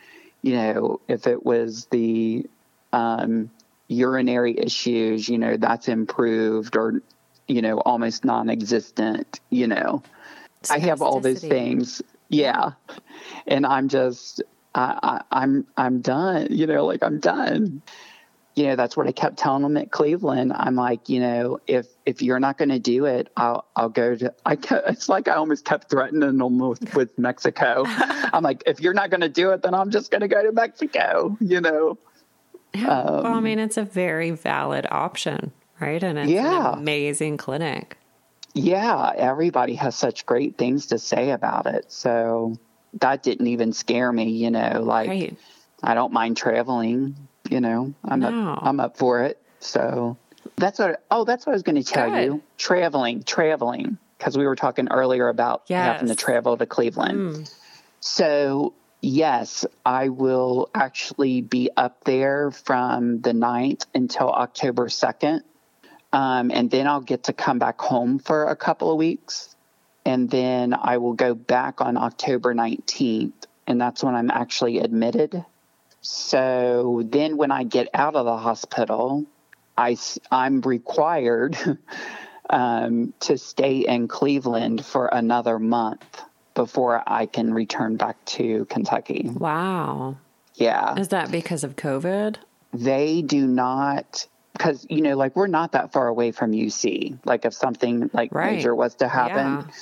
Speaker 2: you know, if it was the um, urinary issues, you know, that's improved or, you know, almost non existent, you know. I have all those things. Yeah. And I'm just, I, I, I'm, I'm done, you know, like I'm done you know that's what I kept telling them at Cleveland. I'm like, you know, if if you're not going to do it, I'll I'll go to. I kept, it's like I almost kept threatening them with, with Mexico. I'm like, if you're not going to do it, then I'm just going to go to Mexico. You know.
Speaker 1: Um, well, I mean, it's a very valid option, right? And it's yeah. an amazing clinic.
Speaker 2: Yeah, everybody has such great things to say about it. So that didn't even scare me, you know, like right. I don't mind traveling you know, I'm no. up, I'm up for it. So that's what. Oh, that's what I was going to tell Good. you. Traveling, traveling, because we were talking earlier about yes. having to travel to Cleveland. Mm. So yes, I will actually be up there from the 9th until October 2nd. Um, and then I'll get to come back home for a couple of weeks. And then I will go back on October 19th. And that's when I'm actually admitted so then when I get out of the hospital, I, I'm required um, to stay in Cleveland for another month before I can return back to Kentucky.
Speaker 1: Wow.
Speaker 2: Yeah.
Speaker 1: Is that because of COVID?
Speaker 2: They do not because you know like we're not that far away from UC. Like if something like right. major was to happen, yeah.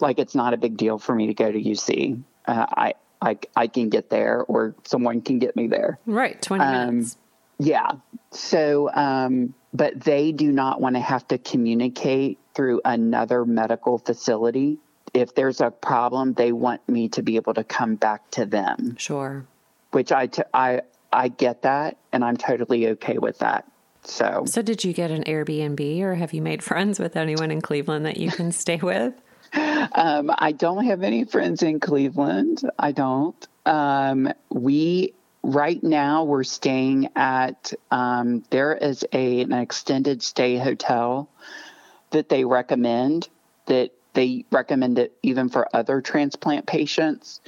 Speaker 2: like it's not a big deal for me to go to UC. Uh, I I, I can get there or someone can get me there.
Speaker 1: Right, 20 um, minutes.
Speaker 2: Yeah. So, um, but they do not want to have to communicate through another medical facility. If there's a problem, they want me to be able to come back to them.
Speaker 1: Sure.
Speaker 2: Which I, t- I, I get that and I'm totally okay with that. So,
Speaker 1: so did you get an Airbnb or have you made friends with anyone in Cleveland that you can stay with?
Speaker 2: Um, I don't have any friends in Cleveland. I don't. Um, we right now we're staying at um, there is a an extended stay hotel that they recommend that they recommend it even for other transplant patients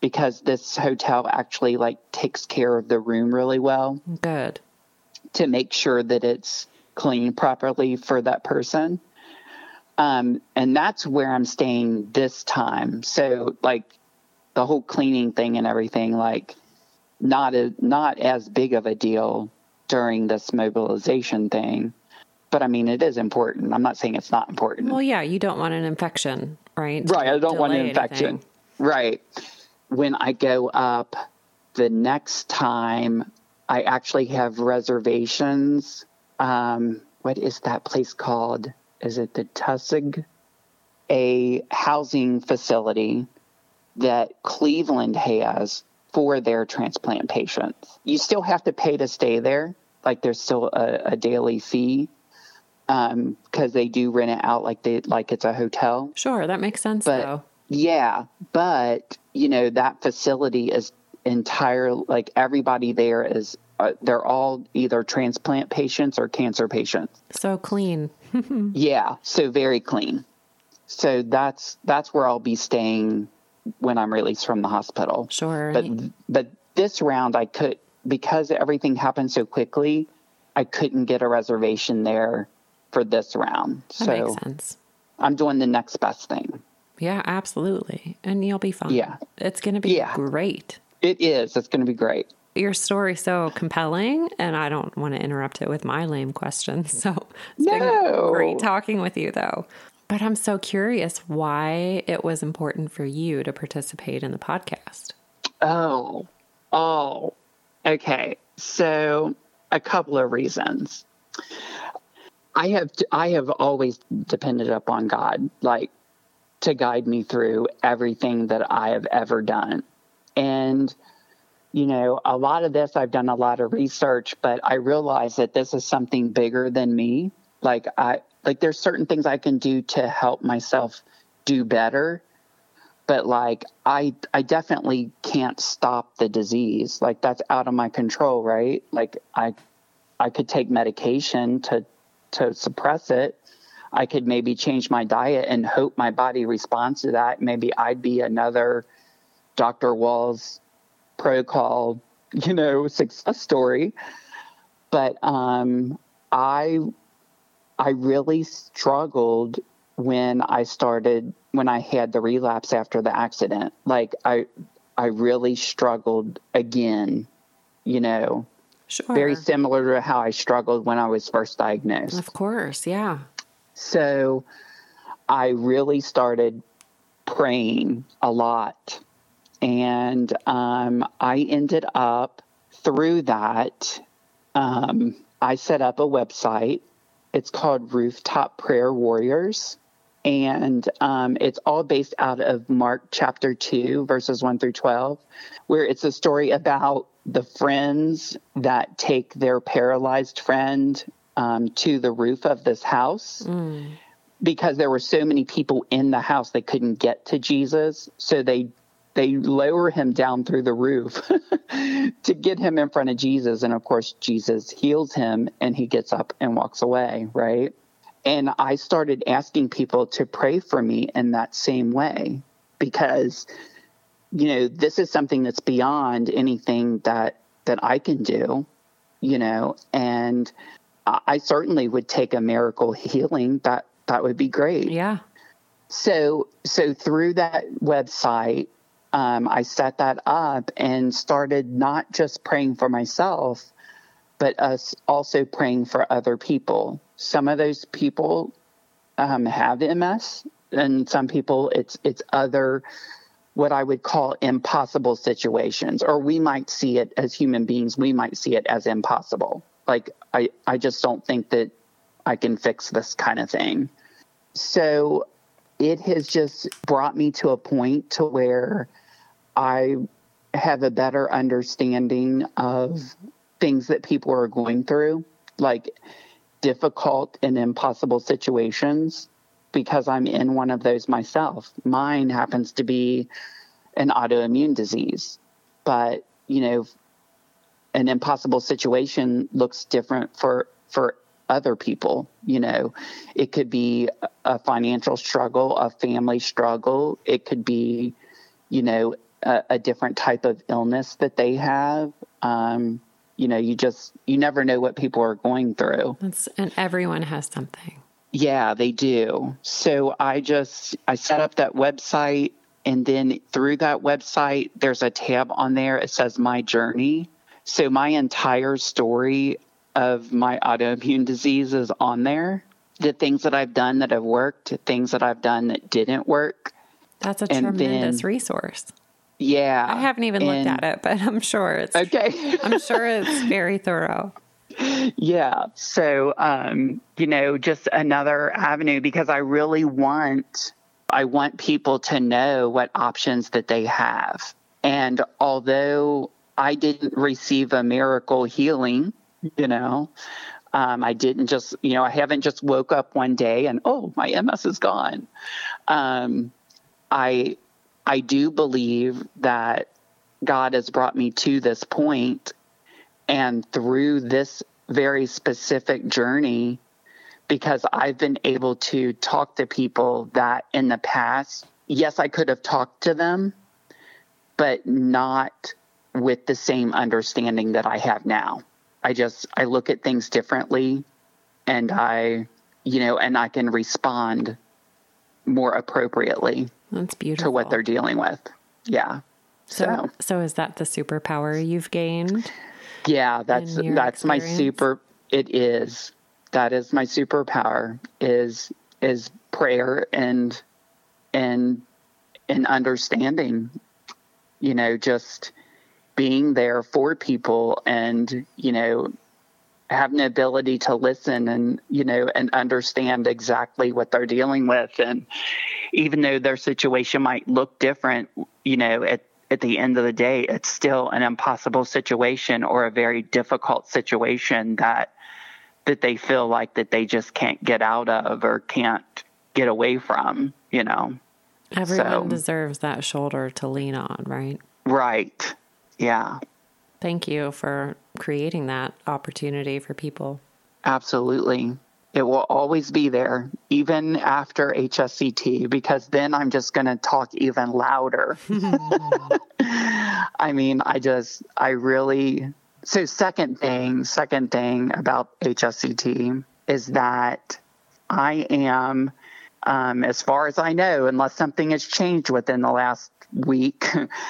Speaker 2: because this hotel actually like takes care of the room really well.
Speaker 1: Good.
Speaker 2: To make sure that it's clean properly for that person. Um, and that's where I'm staying this time. So like the whole cleaning thing and everything, like not a, not as big of a deal during this mobilization thing. But I mean, it is important. I'm not saying it's not important.
Speaker 1: Well, yeah, you don't want an infection, right?
Speaker 2: Right. I don't want an infection. Anything. Right. When I go up the next time, I actually have reservations. Um, what is that place called? Is it the Tussig? A housing facility that Cleveland has for their transplant patients. You still have to pay to stay there. Like there's still a, a daily fee because um, they do rent it out like they like it's a hotel.
Speaker 1: Sure, that makes sense.
Speaker 2: But
Speaker 1: though.
Speaker 2: yeah, but you know that facility is entire. Like everybody there is, uh, they're all either transplant patients or cancer patients.
Speaker 1: So clean.
Speaker 2: yeah, so very clean. So that's that's where I'll be staying when I'm released from the hospital.
Speaker 1: Sure.
Speaker 2: But but this round I could because everything happened so quickly, I couldn't get a reservation there for this round.
Speaker 1: That
Speaker 2: so
Speaker 1: makes sense.
Speaker 2: I'm doing the next best thing.
Speaker 1: Yeah, absolutely. And you'll be fine.
Speaker 2: Yeah.
Speaker 1: It's going to be
Speaker 2: yeah.
Speaker 1: great.
Speaker 2: It is. It's going to be great.
Speaker 1: Your story so compelling, and I don't want to interrupt it with my lame questions. So it's
Speaker 2: no.
Speaker 1: been great talking with you, though. But I'm so curious why it was important for you to participate in the podcast.
Speaker 2: Oh, oh, okay. So, a couple of reasons. I have I have always depended upon God, like to guide me through everything that I have ever done, and you know, a lot of this I've done a lot of research, but I realize that this is something bigger than me. Like I like there's certain things I can do to help myself do better, but like I I definitely can't stop the disease. Like that's out of my control, right? Like I I could take medication to to suppress it. I could maybe change my diet and hope my body responds to that. Maybe I'd be another Dr. Wahls protocol, you know, success story. But um, I I really struggled when I started when I had the relapse after the accident. Like I I really struggled again, you know.
Speaker 1: Sure.
Speaker 2: Very similar to how I struggled when I was first diagnosed.
Speaker 1: Of course, yeah.
Speaker 2: So I really started praying a lot. And um, I ended up through that, um, I set up a website it's called Rooftop Prayer Warriors. And um, it's all based out of Mark chapter 2, verses 1 through 12, where it's a story about the friends that take their paralyzed friend um, to the roof of this house. Mm. Because there were so many people in the house, they couldn't get to Jesus. So they they lower him down through the roof to get him in front of Jesus. And of course, Jesus heals him and he gets up and walks away, right? And I started asking people to pray for me in that same way because, you know, this is something that's beyond anything that that I can do, you know, and I certainly would take a miracle healing. That that would be great.
Speaker 1: Yeah.
Speaker 2: So so through that website, um, I set that up and started not just praying for myself, but us also praying for other people. Some of those people um, have MS, and some people it's it's other what I would call impossible situations, or we might see it as human beings, we might see it as impossible. Like I, I just don't think that I can fix this kind of thing. So it has just brought me to a point to where I have a better understanding of things that people are going through, like difficult and impossible situations, because I'm in one of those myself. Mine happens to be an autoimmune disease, but you know, an impossible situation looks different for for other people. You know, it could be a financial struggle, a family struggle. It could be, you know, a, a different type of illness that they have. Um, you know, you just, you never know what people are going through.
Speaker 1: That's, and everyone has something.
Speaker 2: Yeah, they do. So I just, I set up that website and then through that website, there's a tab on there. It says my journey. So my entire story of my autoimmune disease is on there. The things that I've done that have worked, things that I've done that didn't work.
Speaker 1: That's a and tremendous then, resource.
Speaker 2: Yeah.
Speaker 1: I haven't even and, looked at it, but I'm sure it's
Speaker 2: okay.
Speaker 1: I'm sure it's very thorough.
Speaker 2: Yeah. So, um, you know, just another avenue because I really want I want people to know what options that they have. And although I didn't receive a miracle healing, you know, um, I didn't just, you know, I haven't just woke up one day and oh, my MS is gone. Um, I I do believe that God has brought me to this point, and through this very specific journey, because I've been able to talk to people that in the past, yes, I could have talked to them, but not with the same understanding that I have now. I just, I look at things differently and I, you know, and I can respond more appropriately.
Speaker 1: That's beautiful.
Speaker 2: To what they're dealing with. Yeah.
Speaker 1: So, so, so is that the superpower you've gained?
Speaker 2: Yeah, that's that's experience? my super. It is that is my superpower is is prayer and and and understanding you know just being there for people and you know having the ability to listen and you know and understand exactly what they're dealing with and even though their situation might look different you know at at the end of the day it's still an impossible situation or a very difficult situation that that they feel like that they just can't get out of or can't get away from, you know.
Speaker 1: Everyone so, deserves that shoulder to lean on, right?
Speaker 2: Right. Yeah.
Speaker 1: Thank you for creating that opportunity for people.
Speaker 2: Absolutely. It will always be there, even after HSCT, because then I'm just going to talk even louder. I mean, I just, I really so second thing, second thing about HSCT is that I am, um, as far as I know, unless something has changed within the last week,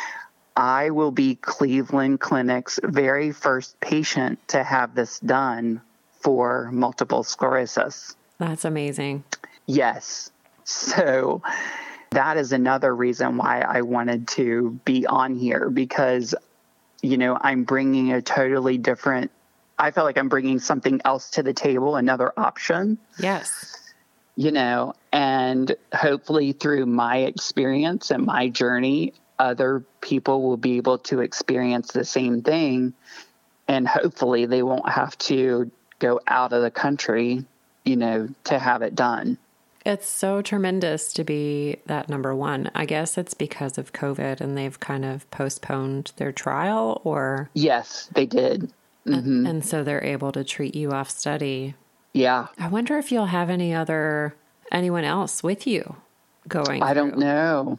Speaker 2: I will be Cleveland Clinic's very first patient to have this done for multiple sclerosis.
Speaker 1: That's amazing.
Speaker 2: Yes. So that is another reason why I wanted to be on here because you know, I'm bringing a totally different, I feel like I'm bringing something else to the table, another option.
Speaker 1: Yes.
Speaker 2: You know, and hopefully through my experience and my journey, other people will be able to experience the same thing. And hopefully they won't have to go out of the country, you know, to have it done.
Speaker 1: It's so tremendous to be that number one. I guess it's because of COVID and they've kind of postponed their trial or.
Speaker 2: Yes, they did.
Speaker 1: Mm-hmm. And, so they're able to treat you off study.
Speaker 2: Yeah.
Speaker 1: I wonder if you'll have any other, anyone else with you going.
Speaker 2: I through. don't know.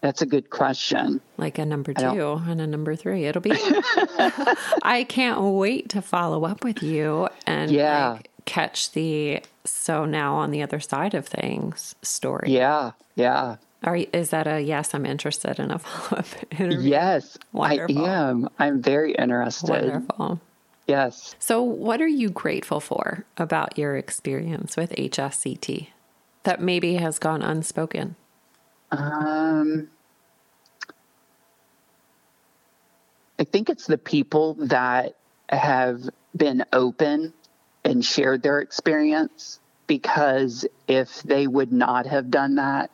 Speaker 2: That's a good question.
Speaker 1: Like a number two and a number three. It'll be. I can't wait to follow up with you and yeah. Like, catch the so now on the other side of things story.
Speaker 2: Yeah, yeah.
Speaker 1: Are is that a yes? I'm interested in a follow up interview.
Speaker 2: Yes, Wonderful. I am. I'm very interested.
Speaker 1: Wonderful.
Speaker 2: Yes.
Speaker 1: So, what are you grateful for about your experience with HSCT that maybe has gone unspoken?
Speaker 2: Um, I think it's the people that have been open and shared their experience because if they would not have done that,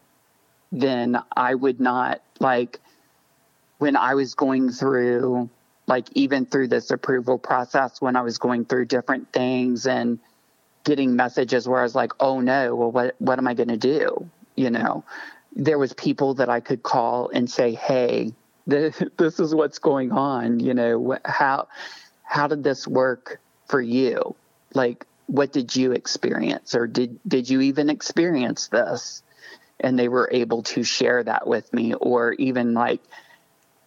Speaker 2: then I would not like when I was going through like even through this approval process when I was going through different things and getting messages where I was like, "Oh no, well what what am I going to do?" You know, there was people that I could call and say, "Hey, this, this is what's going on, you know, how how did this work for you?" like what did you experience or did did you even experience this and they were able to share that with me or even like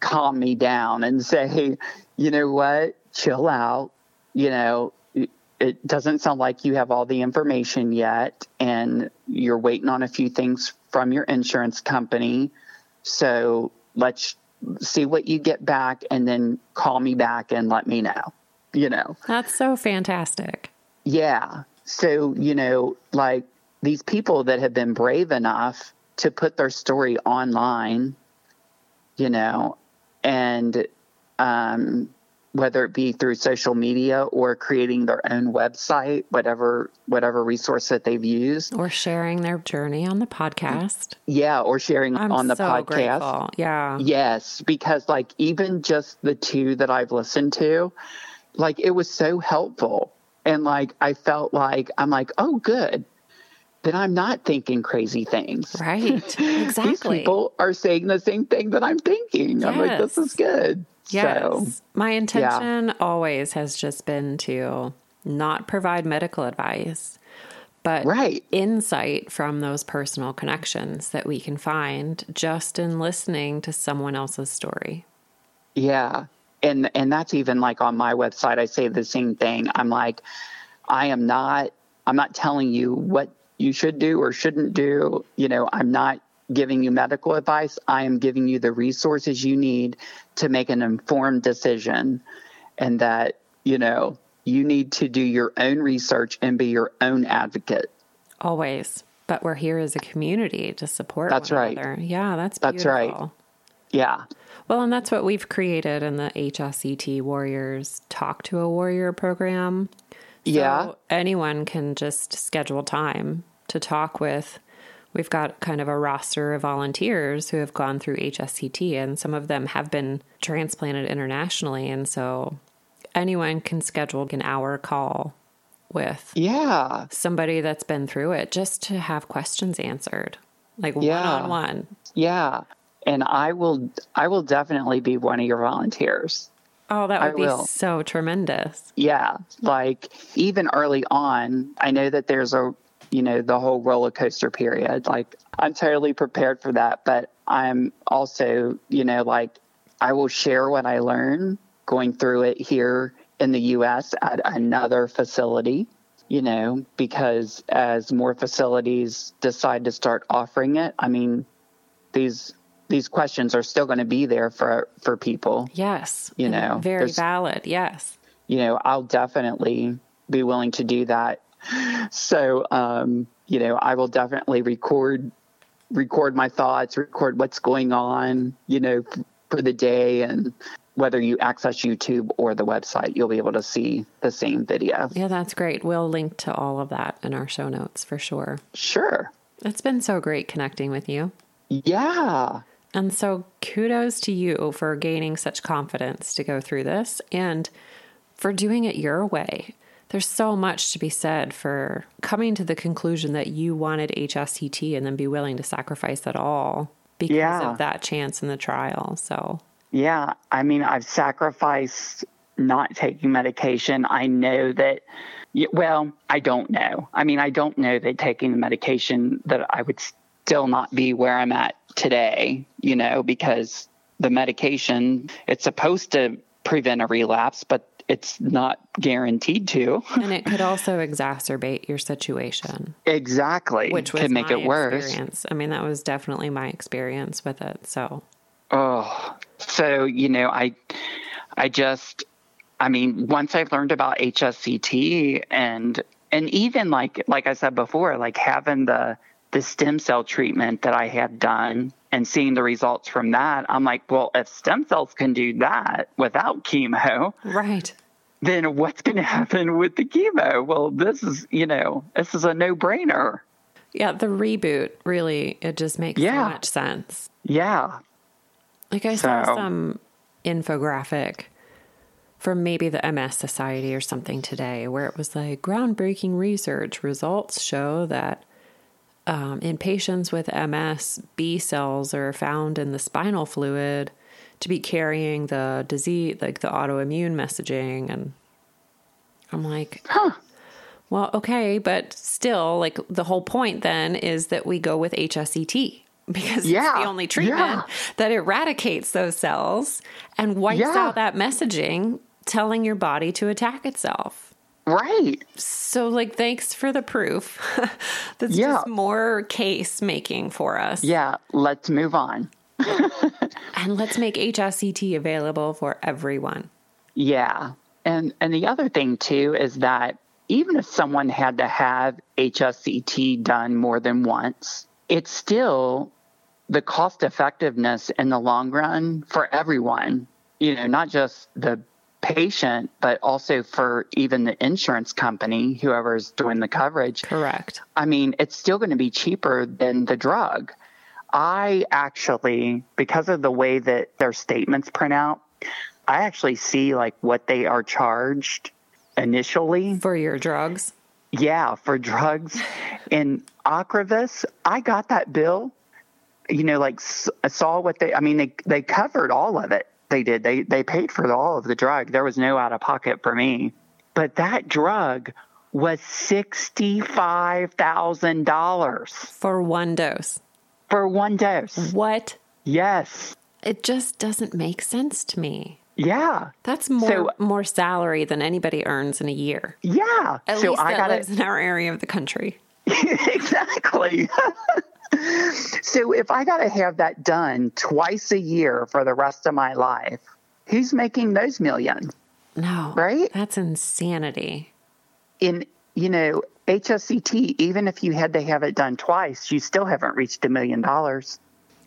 Speaker 2: calm me down and say you know what chill out. You know, it doesn't sound like you have all the information yet, and you're waiting on a few things from your insurance company. So let's see what you get back and then call me back and let me know, you know.
Speaker 1: That's so fantastic.
Speaker 2: Yeah. So, you know, like these people that have been brave enough to put their story online, you know, and um, whether it be through social media or creating their own website, whatever whatever resource that they've used,
Speaker 1: or sharing their journey on the podcast.
Speaker 2: Yeah, or sharing
Speaker 1: I'm
Speaker 2: on the
Speaker 1: so
Speaker 2: podcast.
Speaker 1: Grateful. Yeah.
Speaker 2: Yes, because like even just the two that I've listened to, like it was so helpful, and like I felt like I'm like, oh, good. Then I'm not thinking crazy things.
Speaker 1: Right. Exactly.
Speaker 2: These people are saying the same thing that I'm thinking. I'm like, this is good.
Speaker 1: Yes.
Speaker 2: So,
Speaker 1: My intention yeah. always has just been to not provide medical advice, but
Speaker 2: right.
Speaker 1: insight from those personal connections that we can find just in listening to someone else's story.
Speaker 2: Yeah. And and that's even like on my website I say the same thing. I'm like I am not I'm not telling you what you should do or shouldn't do. You know, I'm not giving you medical advice. I am giving you the resources you need to make an informed decision and that, you know, you need to do your own research and be your own advocate.
Speaker 1: Always. But we're here as a community to support
Speaker 2: that's right.
Speaker 1: Another. Yeah, that's
Speaker 2: beautiful. That's right. Yeah.
Speaker 1: Well, and that's what we've created in the HSCT Warriors Talk to a Warrior program. So
Speaker 2: yeah.
Speaker 1: anyone can just schedule time to talk with we've got kind of a roster of volunteers who have gone through HSCT, and some of them have been transplanted internationally. And so anyone can schedule an hour call with
Speaker 2: yeah
Speaker 1: somebody that's been through it just to have questions answered like one on one
Speaker 2: yeah and i will i will definitely be one of your volunteers
Speaker 1: Oh, that would I be will. so tremendous.
Speaker 2: Yeah. Like even early on, I know that there's a you know, the whole roller coaster period. Like, I'm totally prepared for that. But I'm also, you know, like, I will share what I learn going through it here in the US at another facility, you know, because as more facilities decide to start offering it, I mean, these these questions are still going to be there for for people.
Speaker 1: Yes.
Speaker 2: You know,
Speaker 1: very valid. Yes.
Speaker 2: You know, I'll definitely be willing to do that so um, you know, I will definitely record record my thoughts, record what's going on, you know, for the day and whether you access YouTube or the website, you'll be able to see the same video.
Speaker 1: Yeah, that's great. We'll link to all of that in our show notes for sure.
Speaker 2: Sure.
Speaker 1: It's been so great connecting with you.
Speaker 2: Yeah.
Speaker 1: And so kudos to you for gaining such confidence to go through this and for doing it your way there's so much to be said for coming to the conclusion that you wanted HSCT and then be willing to sacrifice it all because yeah. of that chance in the trial. So,
Speaker 2: yeah, I mean, I've sacrificed not taking medication. I know that, well, I don't know. I mean, I don't know that taking the medication that I would still not be where I'm at today, you know, because the medication, it's supposed to prevent a relapse, but it's not guaranteed to.
Speaker 1: And it could also exacerbate your situation.
Speaker 2: Exactly.
Speaker 1: Which
Speaker 2: could make it worse.
Speaker 1: Experience. I mean, that was definitely my experience with it. So
Speaker 2: Oh. So, you know, I I just I mean, once I've learned about HSCT and and even like like I said before, like having the the stem cell treatment that I had done and seeing the results from that, I'm like, well, if stem cells can do that without chemo,
Speaker 1: right?
Speaker 2: Then what's going to happen with the chemo? Well, this is, you know, this is a no brainer.
Speaker 1: Yeah, the reboot really, it just makes yeah. so much sense.
Speaker 2: Yeah.
Speaker 1: Like I so. saw some infographic from maybe the MS Society or something today where it was like groundbreaking research results show that um, in patients with MS, B cells are found in the spinal fluid to be carrying the disease, like the autoimmune messaging. And I'm like, huh. Well, okay, but still, like the whole point then is that we go with HSCT because yeah. it's the only treatment yeah. that eradicates those cells and wipes yeah. out that messaging telling your body to attack itself.
Speaker 2: Right.
Speaker 1: So, like, thanks for the proof. That's
Speaker 2: Yeah.
Speaker 1: just more case making for us.
Speaker 2: Yeah. Let's move on.
Speaker 1: And let's make HSCT available for everyone.
Speaker 2: Yeah. And and the other thing too is that even if someone had to have HSCT done more than once, it's still the cost effectiveness in the long run for everyone. You know, not just the patient, but also for even the insurance company, whoever's doing the coverage.
Speaker 1: Correct.
Speaker 2: I mean, it's still going to be cheaper than the drug. I actually, because of the way that their statements print out, I actually see like what they are charged initially.
Speaker 1: For your drugs.
Speaker 2: Yeah, for drugs. In Ocrevus, I got that bill. You know, like saw what they. I mean, they they covered all of it. They did. They they paid for all of the drug. There was no out of pocket for me. But that drug was sixty five thousand dollars
Speaker 1: For one dose.
Speaker 2: for one dose.
Speaker 1: What?
Speaker 2: Yes.
Speaker 1: It just doesn't make sense to me.
Speaker 2: Yeah.
Speaker 1: That's more
Speaker 2: So-
Speaker 1: more salary than anybody earns in a year.
Speaker 2: Yeah.
Speaker 1: At
Speaker 2: so
Speaker 1: least
Speaker 2: I
Speaker 1: that
Speaker 2: got
Speaker 1: lives in our area of the country.
Speaker 2: exactly. so if I got to have that done twice a year for the rest of my life, who's making those million?
Speaker 1: No.
Speaker 2: Right?
Speaker 1: That's insanity.
Speaker 2: In you know HSCT, even if you had to have it done twice, you still haven't reached a million dollars.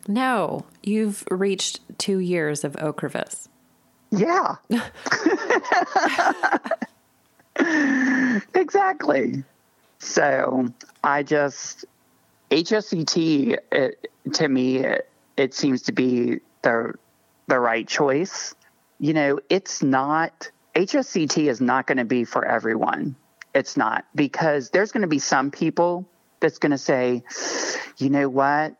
Speaker 1: No, you've reached two years of Ocrevus.
Speaker 2: Yeah. exactly. So I just HSCT it, to me it, it seems to be the the right choice. You know, it's not HSCT is not going to be for everyone. It's not because there's going to be some people that's going to say, you know what,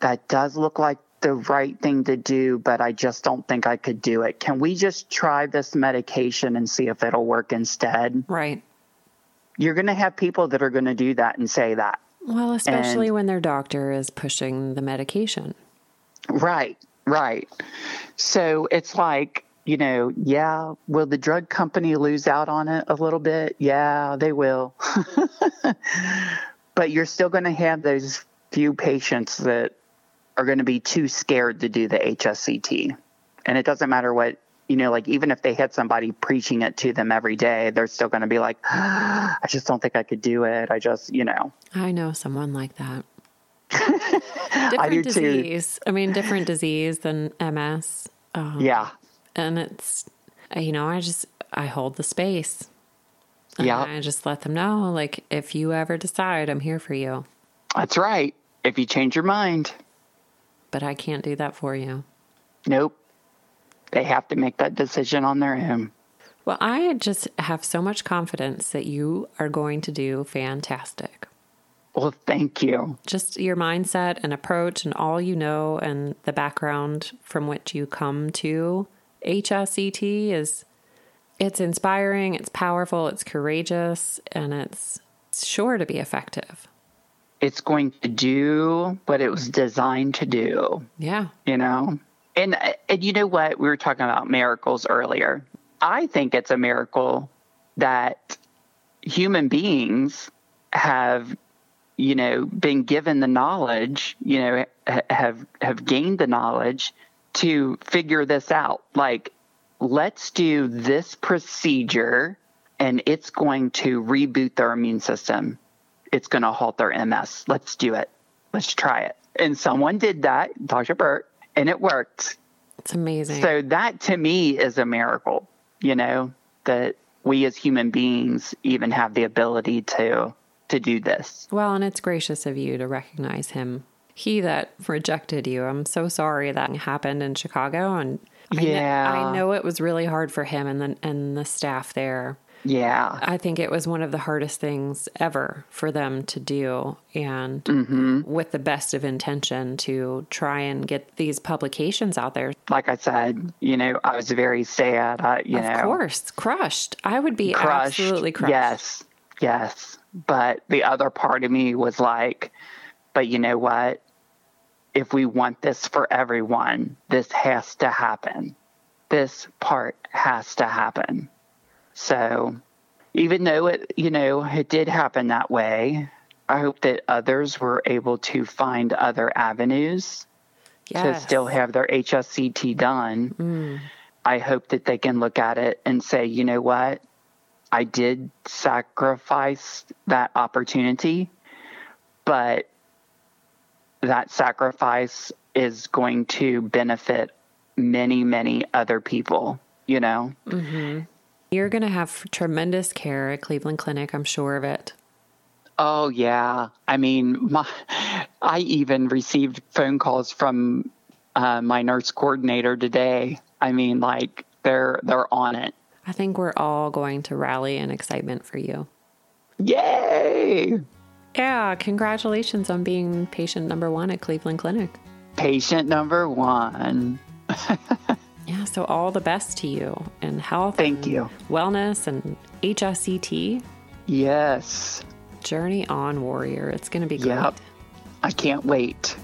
Speaker 2: that does look like the right thing to do, but I just don't think I could do it. Can we just try this medication and see if it'll work instead?
Speaker 1: Right.
Speaker 2: You're going to have people that are going to do that and say that.
Speaker 1: Well, especially when their doctor is pushing the medication.
Speaker 2: Right, right. So it's like, you know, yeah, will the drug company lose out on it a little bit? Yeah, they will. but you're still going to have those few patients that are going to be too scared to do the HSCT. And it doesn't matter what, you know, like even if they had somebody preaching it to them every day, they're still going to be like, I just don't think I could do it. I just, you know.
Speaker 1: I know someone like that.
Speaker 2: I
Speaker 1: different
Speaker 2: do too.
Speaker 1: disease. I mean, different disease than MS. Um,
Speaker 2: Yeah.
Speaker 1: And it's, you know, I just, I hold the space.
Speaker 2: Yeah.
Speaker 1: I just let them know, like, if you ever decide, I'm here for you.
Speaker 2: That's right. If you change your mind,
Speaker 1: But I can't do that for you.
Speaker 2: nope. They have to make that decision on their own.
Speaker 1: Well, I just have so much confidence that you are going to do fantastic.
Speaker 2: Well, thank you.
Speaker 1: Just your mindset and approach, and all you know, and the background from which you come to HSCT is it's inspiring, it's powerful, it's courageous, and it's sure to be effective.
Speaker 2: It's going to do what it was designed to do,
Speaker 1: Yeah.
Speaker 2: you know? And, uh, and you know what? We were talking about miracles earlier. I think it's a miracle that human beings have, you know, been given the knowledge, you know, have have gained the knowledge to figure this out. Like, let's do this procedure and it's going to reboot their immune system. It's going to halt their MS. Let's do it. Let's try it. And someone did that, Dr. Burt, and it worked.
Speaker 1: It's amazing.
Speaker 2: So that to me is a miracle, you know, that we as human beings even have the ability to to do this.
Speaker 1: well, and it's gracious of you to recognize him. He that rejected you. I'm so sorry that happened in Chicago, and I kn-
Speaker 2: Yeah.
Speaker 1: I know it was really hard for him and the and the staff there.
Speaker 2: Yeah.
Speaker 1: I think it was one of the hardest things ever for them to do, and
Speaker 2: Mm-hmm.
Speaker 1: with the best of intention to try and get these publications out there.
Speaker 2: Like I said, you know, I was very sad. I, you
Speaker 1: of
Speaker 2: know,
Speaker 1: course, crushed. I would be
Speaker 2: crushed.
Speaker 1: absolutely crushed.
Speaker 2: Yes. Yes. But the other part of me was like, but you know what? If we want this for everyone, this has to happen. this part has to happen. So even though it, you know, it did happen that way, I hope that others were able to find other avenues yes. to still have their HSCT done. Mm. I hope that they can look at it and say, you know what? I did sacrifice that opportunity, but that sacrifice is going to benefit many, many other people, you know?
Speaker 1: Mm-hmm. You're going to have tremendous care at Cleveland Clinic, I'm sure of it.
Speaker 2: Oh, yeah. I mean, my, I even received phone calls from uh, my nurse coordinator today. I mean, like, they're they're on it.
Speaker 1: I think we're all going to rally in excitement for you.
Speaker 2: Yay!
Speaker 1: Yeah, congratulations on being patient number one at Cleveland Clinic.
Speaker 2: Patient number one.
Speaker 1: yeah, so all the best to you in health.
Speaker 2: Thank you.
Speaker 1: Wellness and HSCT.
Speaker 2: Yes.
Speaker 1: Journey on, Warrior. It's going to be great. Yep.
Speaker 2: I can't wait.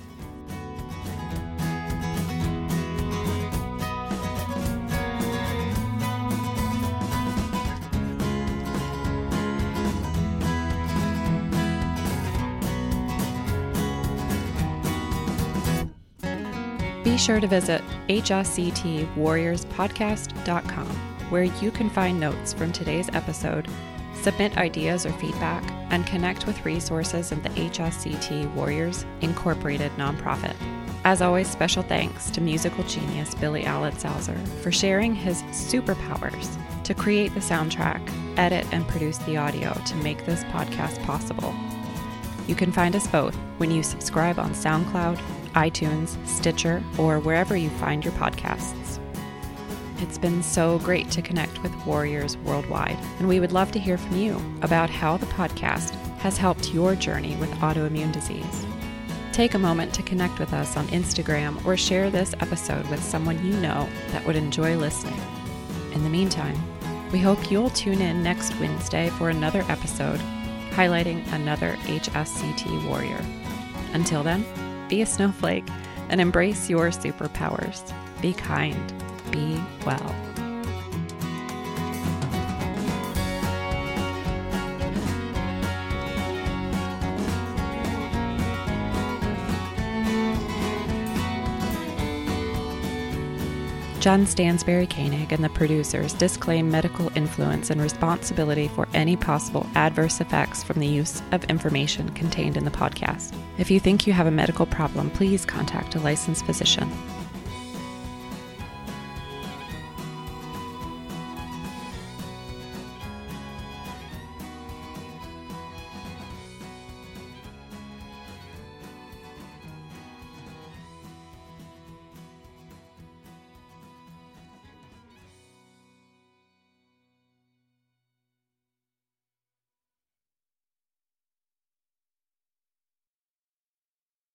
Speaker 1: Be sure to visit hsctwarriorspodcast.com, where you can find notes from today's episode, submit ideas or feedback, and connect with resources of the HSCT Warriors Incorporated nonprofit. As always, special thanks to musical genius Billy Alitzhauser for sharing his superpowers to create the soundtrack, edit, and produce the audio to make this podcast possible. You can find us both when you subscribe on SoundCloud, iTunes, Stitcher, or wherever you find your podcasts. It's been so great to connect with warriors worldwide, and we would love to hear from you about how the podcast has helped your journey with autoimmune disease. Take a moment to connect with us on Instagram or share this episode with someone you know that would enjoy listening. In the meantime, we hope you'll tune in next Wednesday for another episode highlighting another HSCT warrior. Until then, be a snowflake, and embrace your superpowers. Be kind, be well. Jen Stansberry Koenig and the producers disclaim medical influence and responsibility for any possible adverse effects from the use of information contained in the podcast. If you think you have a medical problem, please contact a licensed physician.